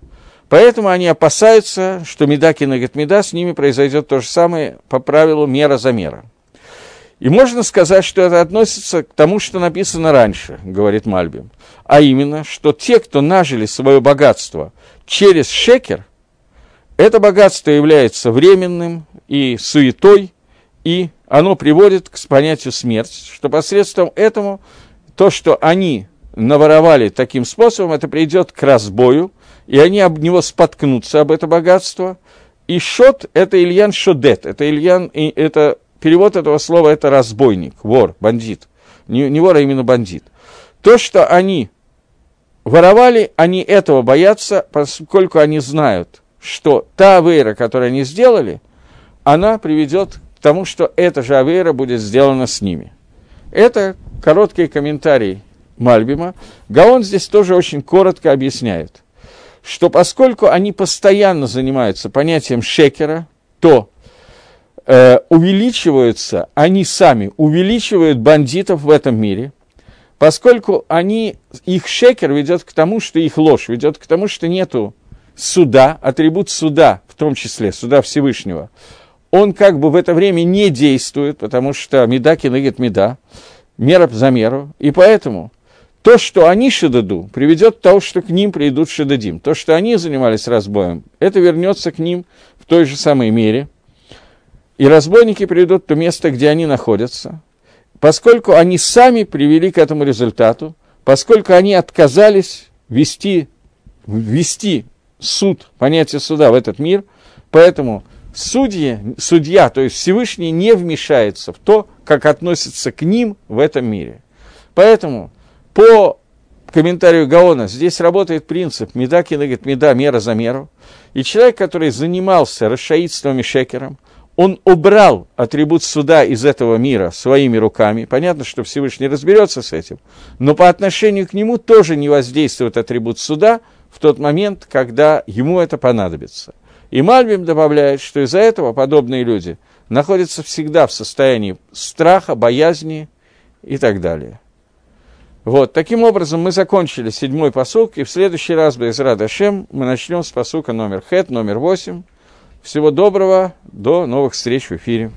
поэтому они опасаются, что меда кинегет меда, с ними произойдет то же самое по правилу мера за мера. И можно сказать, что это относится к тому, что написано раньше, говорит Мальбим. А именно, что те, кто нажили свое богатство через шекер, это богатство является временным и суетой, и оно приводит к понятию смерть, что посредством этому то, что они наворовали таким способом, это придет к разбою, и они об него споткнутся, об это богатство. И шот – это Ильян Шодет, это Ильян, это перевод этого слова – это разбойник, вор, бандит. Не, не вор, а именно бандит. То, что они воровали, они этого боятся, поскольку они знают, что та авейра, которую они сделали, она приведет к тому, что эта же авейра будет сделана с ними. Это короткий комментарий Мальбима. Гаон здесь тоже очень коротко объясняет, что поскольку они постоянно занимаются понятием шекера, то э, увеличиваются, они сами увеличивают бандитов в этом мире, поскольку они, их шекер ведет к тому, что их ложь ведет к тому, что нету суда, атрибут суда, в том числе суда Всевышнего, он как бы в это время не действует, потому что меда кинегет меда, мера за меру, и поэтому то, что они шедаду, приведет к тому, что к ним придут шедадим. То, что они занимались разбоем, это вернется к ним в той же самой мере – и разбойники придут в то место, где они находятся, поскольку они сами привели к этому результату, поскольку они отказались вести, вести суд, понятие суда в этот мир, поэтому судьи, судья, то есть Всевышний, не вмешается в то, как относится к ним в этом мире. Поэтому по комментарию Гаона здесь работает принцип «меда кинегет меда, мера за меру». И человек, который занимался расшаидством и шекером, он убрал атрибут суда из этого мира своими руками. Понятно, что Всевышний разберется с этим, но по отношению к нему тоже не воздействует атрибут суда в тот момент, когда ему это понадобится. И Мальбим добавляет, что из-за этого подобные люди находится всегда в состоянии страха, боязни и так далее. Вот, таким образом мы закончили седьмой посук, и в следующий раз, без Радашем, мы начнем с посука номер хет, номер восемь. Всего доброго, до новых встреч в эфире.